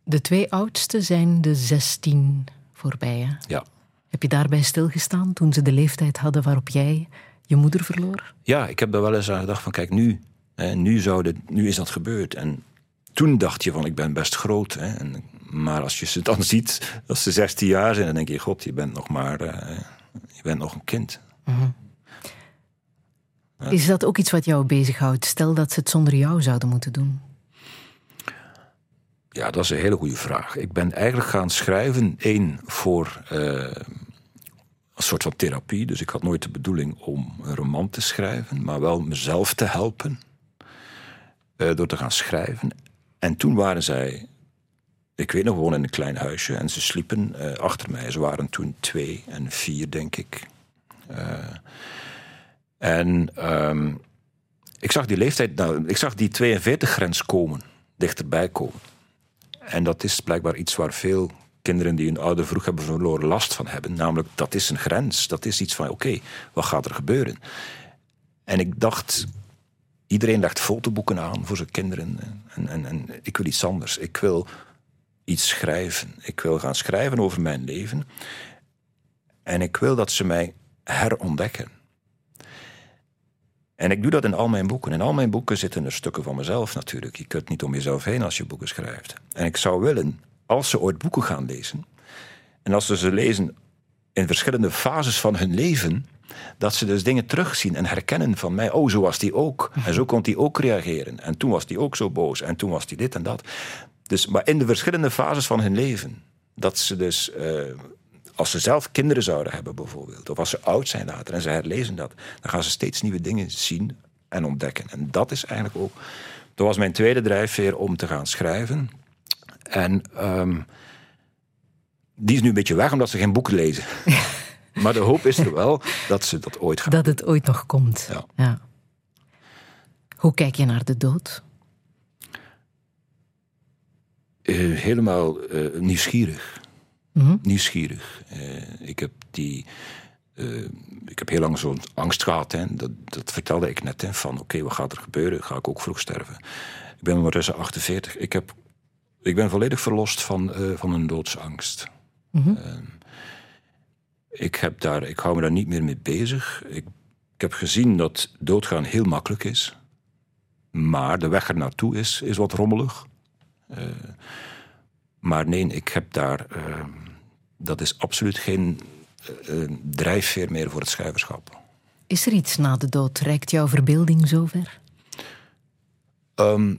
De twee oudste zijn de 16 voorbij. Hè? Ja. Heb je daarbij stilgestaan toen ze de leeftijd hadden waarop jij je moeder verloor? Ja, ik heb daar wel eens aan gedacht van kijk, nu, hè, nu, zou dit, nu is dat gebeurd. En toen dacht je van ik ben best groot. Hè, en, maar als je ze dan ziet, als ze 16 jaar zijn, dan denk je, god, je bent nog maar, eh, je bent nog een kind. Is dat ook iets wat jou bezighoudt? Stel dat ze het zonder jou zouden moeten doen. Ja, dat is een hele goede vraag. Ik ben eigenlijk gaan schrijven, één, voor eh, een soort van therapie. Dus ik had nooit de bedoeling om een roman te schrijven, maar wel mezelf te helpen eh, door te gaan schrijven. En toen waren zij, ik weet nog, gewoon in een klein huisje en ze sliepen eh, achter mij. Ze waren toen twee en vier, denk ik. En ehm, ik zag die leeftijd, nou, ik zag die 42-grens komen, dichterbij komen. En dat is blijkbaar iets waar veel kinderen die hun ouder vroeg hebben verloren last van hebben. Namelijk, dat is een grens. Dat is iets van, oké, wat gaat er gebeuren? En ik dacht, iedereen legt fotoboeken aan voor zijn kinderen. En, en, en ik wil iets anders. Ik wil iets schrijven. Ik wil gaan schrijven over mijn leven. En ik wil dat ze mij herontdekken. En ik doe dat in al mijn boeken. In al mijn boeken zitten er stukken van mezelf natuurlijk. Je kunt niet om jezelf heen als je boeken schrijft. En ik zou willen, als ze ooit boeken gaan lezen... en als ze ze lezen in verschillende fases van hun leven... dat ze dus dingen terugzien en herkennen van mij. Oh, zo was die ook. En zo kon die ook reageren. En toen was die ook zo boos. En toen was die dit en dat. Dus, maar in de verschillende fases van hun leven... dat ze dus... eh, als ze zelf kinderen zouden hebben bijvoorbeeld, of als ze oud zijn later en ze herlezen dat, dan gaan ze steeds nieuwe dingen zien en ontdekken. En dat is eigenlijk ook. Dat was mijn tweede drijfveer om te gaan schrijven. En ehm, die is nu een beetje weg omdat ze geen boeken lezen. maar de hoop is er wel dat ze dat ooit gaan. Dat het ooit nog komt. Ja. Hoe kijk je naar de dood? Eh, helemaal eh, nieuwsgierig. Mhm. Nieuwsgierig. Eh, ik heb die eh, ik heb heel lang zo'n angst gehad. Hè. Dat, dat vertelde ik net. Hè, van oké, wat gaat er gebeuren? Ga ik ook vroeg sterven? Ik ben ondertussen 48. Ik, heb, ik ben volledig verlost van, eh, van een doodsangst. Ehm, ik, heb daar, ik hou me daar niet meer mee bezig. Ik, ik heb gezien dat doodgaan heel makkelijk is. Maar de weg er naartoe is, is wat rommelig. Maar nee, ik heb daar... dat is absoluut geen eh, eh, drijfveer meer voor het schrijverschap. Is er iets na de dood? Reikt jouw verbeelding zover? Ehm,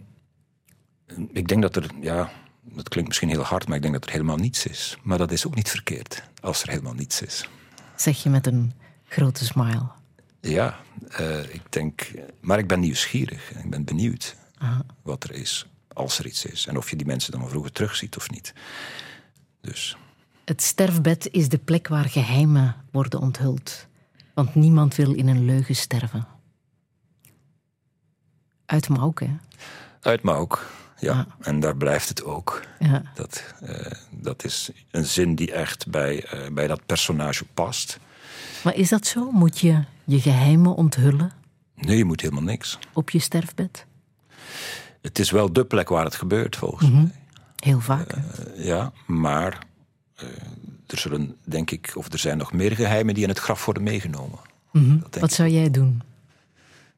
ik denk dat er, ja, dat klinkt misschien heel hard, maar ik denk dat er helemaal niets is. Maar dat is ook niet verkeerd, als er helemaal niets is. Zeg je met een grote smile. Ja, eh, ik denk, maar ik ben nieuwsgierig. en Ik ben benieuwd wat er is, als er iets is. En of je die mensen dan vroeger terugziet of niet. Dus Het sterfbed is de plek waar geheimen worden onthuld. Want niemand wil in een leugen sterven. Uit Mauk, hè? uit Mauk, ja. En daar blijft het ook. Ja. Dat, eh, dat is een zin die echt bij, eh, bij dat personage past. Maar is dat zo? Moet je je geheimen onthullen Nee, je moet helemaal niks. op je sterfbed? Het is wel de plek waar het gebeurt, volgens mij. Heel vaak. Eh, ja, maar er zullen, denk ik, of er zijn nog meer geheimen die in het graf worden meegenomen. Denk Wat zou jij doen?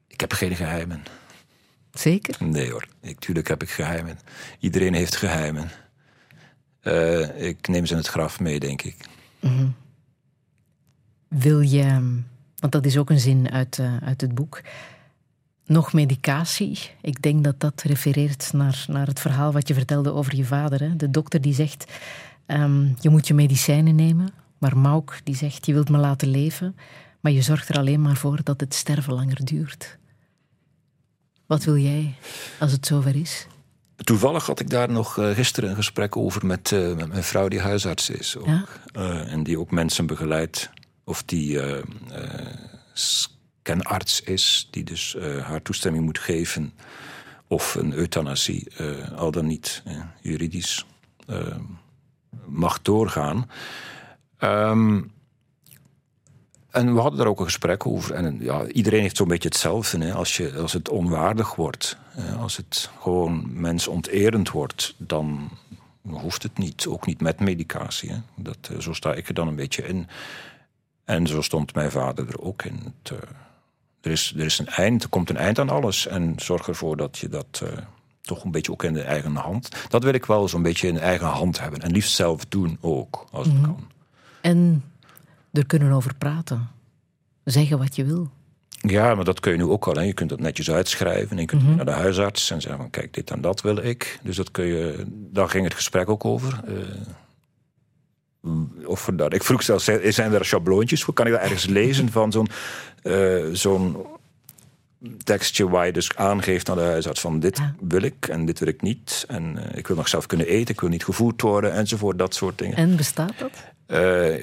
Ik heb geen geheimen. Zeker? Nee hoor, ik, tuurlijk heb ik geheimen. Iedereen heeft geheimen. Eh, ik neem ze in het graf mee, denk ik. Wil je, want dat is ook een zin uit, eh, uit het boek, nog medicatie? Ik denk dat dat refereert naar, naar het verhaal wat je vertelde over je vader. Hè? De dokter die zegt, ehm, je moet je medicijnen nemen. Maar Mauk die zegt, je wilt me laten leven, maar je zorgt er alleen maar voor dat het sterven langer duurt. Wat wil jij als het zover is? Toevallig had ik daar nog eh, gisteren een gesprek over met, met mijn vrouw die huisarts is. Ook. Ja? Eh, en die ook mensen begeleidt. Of die scanarts is, die dus haar toestemming moet geven. Of een euthanasie, al dan niet juridisch, eh, mag doorgaan. Ehm, en we hadden daar ook een gesprek over. En ja, iedereen heeft zo'n beetje hetzelfde. Hè. Als, je, als het onwaardig wordt, als het gewoon mensonterend wordt, dan hoeft het niet. Ook niet met medicatie. Hè. Dat, eh, zo sta ik er dan een beetje in. En zo stond mijn vader er ook in. Eh, er, is, er is een eind, er komt een eind aan alles. En zorg ervoor dat je dat eh, toch een beetje ook in de eigen hand. Dat wil ik wel zo'n beetje in eigen hand hebben. En liefst zelf doen ook, als het kan. En er kunnen over praten. Zeggen wat je wil. Ja, maar dat kun je nu ook al. Hè. Je kunt dat netjes uitschrijven. En je kunt naar de huisarts en zeggen van kijk, dit en dat wil ik. Dus dat kun je, daar ging het gesprek ook over. Eh, of daar, ik vroeg zelfs, zijn zijn er schabloontjes voor? Kan ik dat ergens lezen van zo'n eh, zo'n tekstje waar je dus aangeeft aan de huisarts van dit Ja. wil ik en dit wil ik niet. En eh, ik wil nog zelf kunnen eten, ik wil niet gevoerd worden enzovoort, dat soort dingen. En bestaat dat? Eh,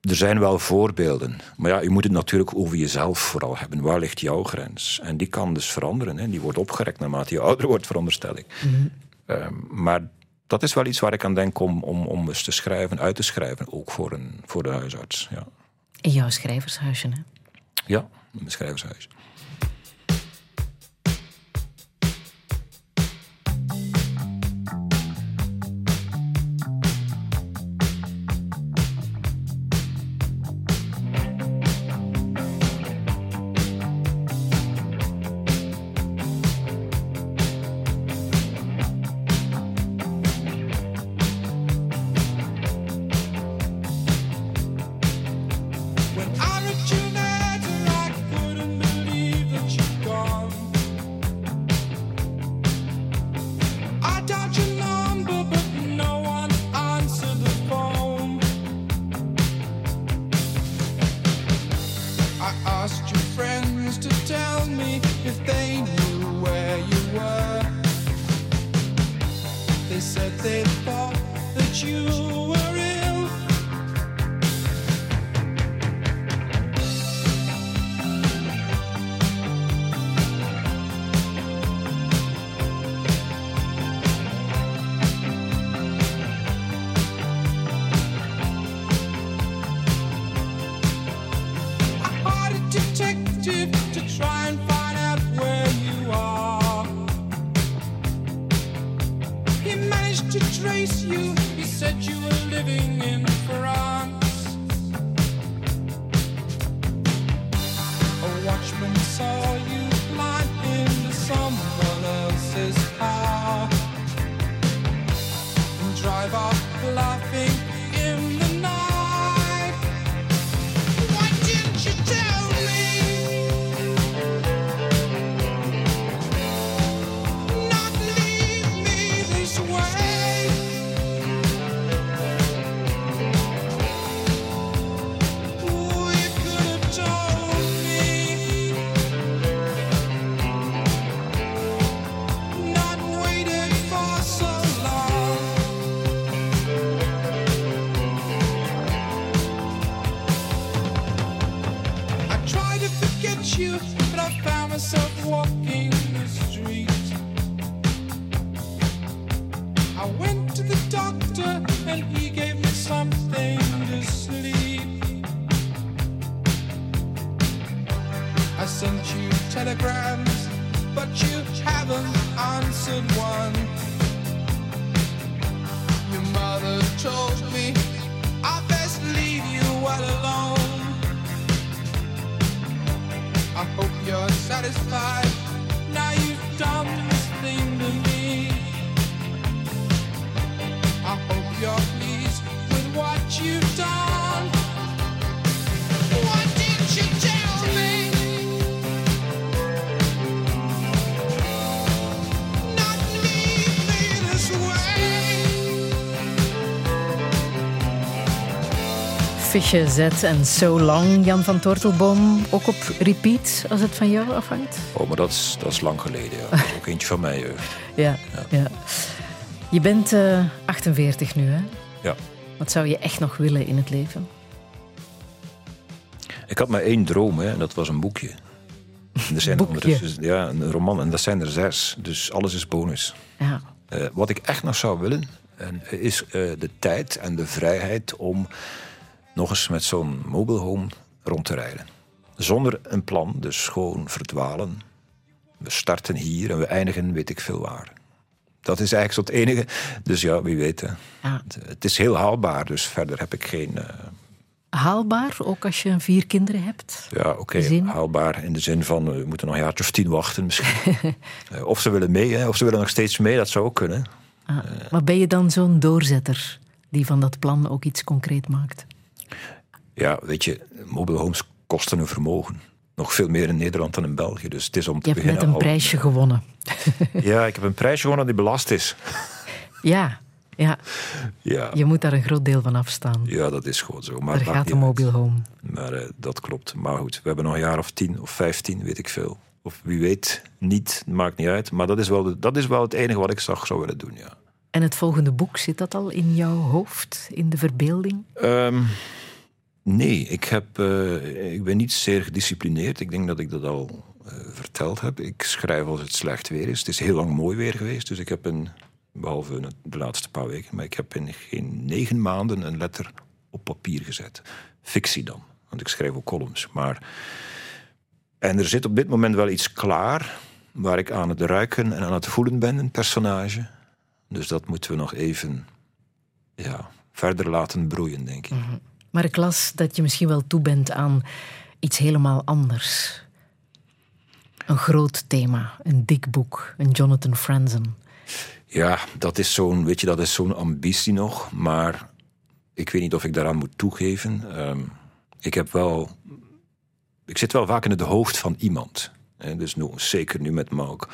er zijn wel voorbeelden. Maar ja, je moet het natuurlijk over jezelf vooral hebben. Waar ligt jouw grens? En die kan dus veranderen. Hè. Die wordt opgerekt naarmate je ouder wordt, veronderstel ik. Eh, maar dat is wel iets waar ik aan denk om, om, om eens te schrijven, uit te schrijven. Ook voor, een, voor de huisarts. Ja, In jouw schrijvershuisje, hè? ja in mijn schrijvershuis. Visje Z en So Long, Jan van Tortelboom. Ook op repeat, als het van jou afhangt? Oh, maar dat is, dat is lang geleden. Ja. Ook eentje van mij jeugd. Ja, ja. Je bent eh, 48 nu, hè? Ja. Wat zou je echt nog willen in het leven? Ik had maar één droom, hè, en dat was een boekje. En er zijn Boekje? ondertussen- ja, een roman, en dat zijn er zes. Dus alles is bonus. Ja. Eh, wat ik echt nog zou willen, en, eh, is eh, de tijd en de vrijheid om nog eens met zo'n mobile home rond te rijden. Zonder een plan, dus gewoon verdwalen. We starten hier en we eindigen weet ik veel waar. Dat is eigenlijk zo het enige. Dus ja, wie weet. hè. Ja. Het, is heel haalbaar, dus verder heb ik geen... eh, Haalbaar, ook als je vier kinderen hebt? Ja, oké, haalbaar in de zin van eh, we moeten nog een jaartje of tien wachten misschien. Eh, of ze willen mee, hè, of ze willen nog steeds mee, dat zou ook kunnen. Ah, maar ben je dan zo'n doorzetter die van dat plan ook iets concreet maakt? Ja, weet je, mobile homes kosten een vermogen. Nog veel meer in Nederland dan in België. Dus het is om te Je hebt net beginnen. een al- prijsje gewonnen. Ja, ik heb een prijsje gewonnen die belast is. Ja, ja, Ja, je moet daar een groot deel van afstaan. ja dat is gewoon zo. Maar Daar gaat de mobile home. Maar eh, dat klopt. Maar goed, we hebben nog een jaar of tien of vijftien, weet ik veel. Of wie weet niet, maakt niet uit. Maar dat is wel, de- dat is wel het enige wat ik zag zou willen doen, ja. En het volgende boek, zit dat al in jouw hoofd, in de verbeelding? Ehm, nee, ik, heb, eh, ik ben niet zeer gedisciplineerd. Ik denk dat ik dat al eh, verteld heb. Ik schrijf als het slecht weer is. Het is heel lang mooi weer geweest, dus ik heb in, behalve de laatste paar weken, maar ik heb in geen negen maanden een letter op papier gezet. Fictie dan, want ik schrijf ook columns. Maar, en er zit op dit moment wel iets klaar waar ik aan het ruiken en aan het voelen ben, een personage. Dus dat moeten we nog even ja, verder laten broeien, denk ik. Maar ik las dat je misschien wel toe bent aan iets helemaal anders. Een groot thema, een dik boek, een Jonathan Franzen. Ja, dat is zo'n, weet je, dat is zo'n ambitie nog. Maar ik weet niet of ik daaraan moet toegeven. Ehm, ik heb wel, ik zit wel vaak in het hoofd van iemand. Hè, dus nu, zeker nu met Mauk.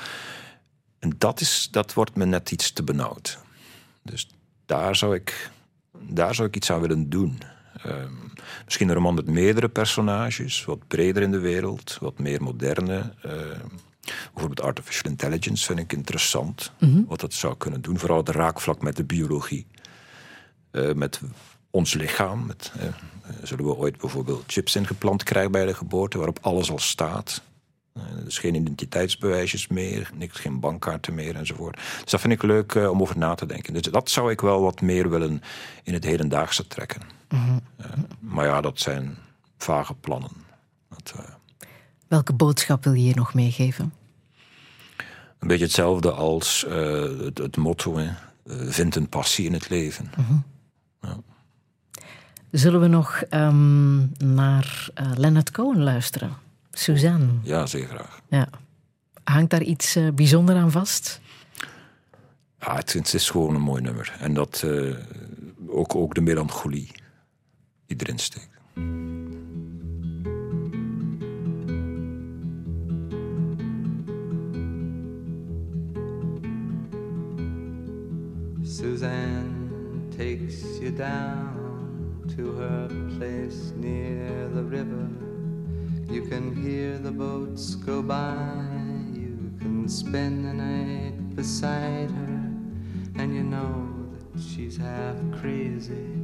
En dat, is, dat wordt me net iets te benauwd. Dus daar zou ik, daar zou ik iets aan willen doen. Ehm, misschien een roman met meerdere personages, wat breder in de wereld, wat meer moderne. ehm, bijvoorbeeld artificial intelligence vind ik interessant, wat dat zou kunnen doen. Vooral het raakvlak met de biologie, Eh, met ons lichaam. Met, eh, eh, zullen we ooit bijvoorbeeld chips ingeplant krijgen bij de geboorte, waarop alles al staat? Dus geen identiteitsbewijsjes meer, niks, geen bankkaarten meer enzovoort. Dus dat vind ik leuk om over na te denken. Dus dat zou ik wel wat meer willen in het hedendaagse trekken. Eh, maar ja, dat zijn vage plannen. Dat, eh, Welke boodschap wil je hier nog meegeven? een beetje hetzelfde als eh, het, het motto: hè. vindt een passie in het leven. Zullen we nog ehm, naar Leonard Cohen luisteren? Suzanne. Ja, zeer graag. Ja. Hangt daar iets bijzonder aan vast? Ja, het, is gewoon een mooi nummer. En dat ook, ook de melancholie die erin steekt. Suzanne takes you down to her place near the river. You can hear the boats go by. You can spend the night beside her. And you know that she's half crazy.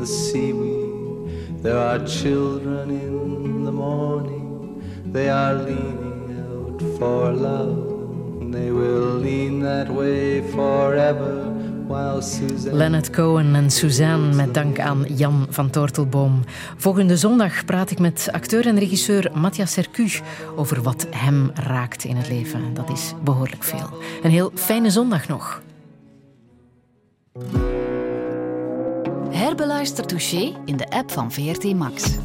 the there are children in the morning. They are leaning out for love. They will lean that way forever. Leonard Cohen en Suzanne met dank aan Jan van Tortelboom. Volgende zondag praat ik met acteur en regisseur Matthias Sercu over wat hem raakt in het leven. Dat is behoorlijk veel. Een heel fijne zondag nog. Herbeluister Touché in de app van VRT Max.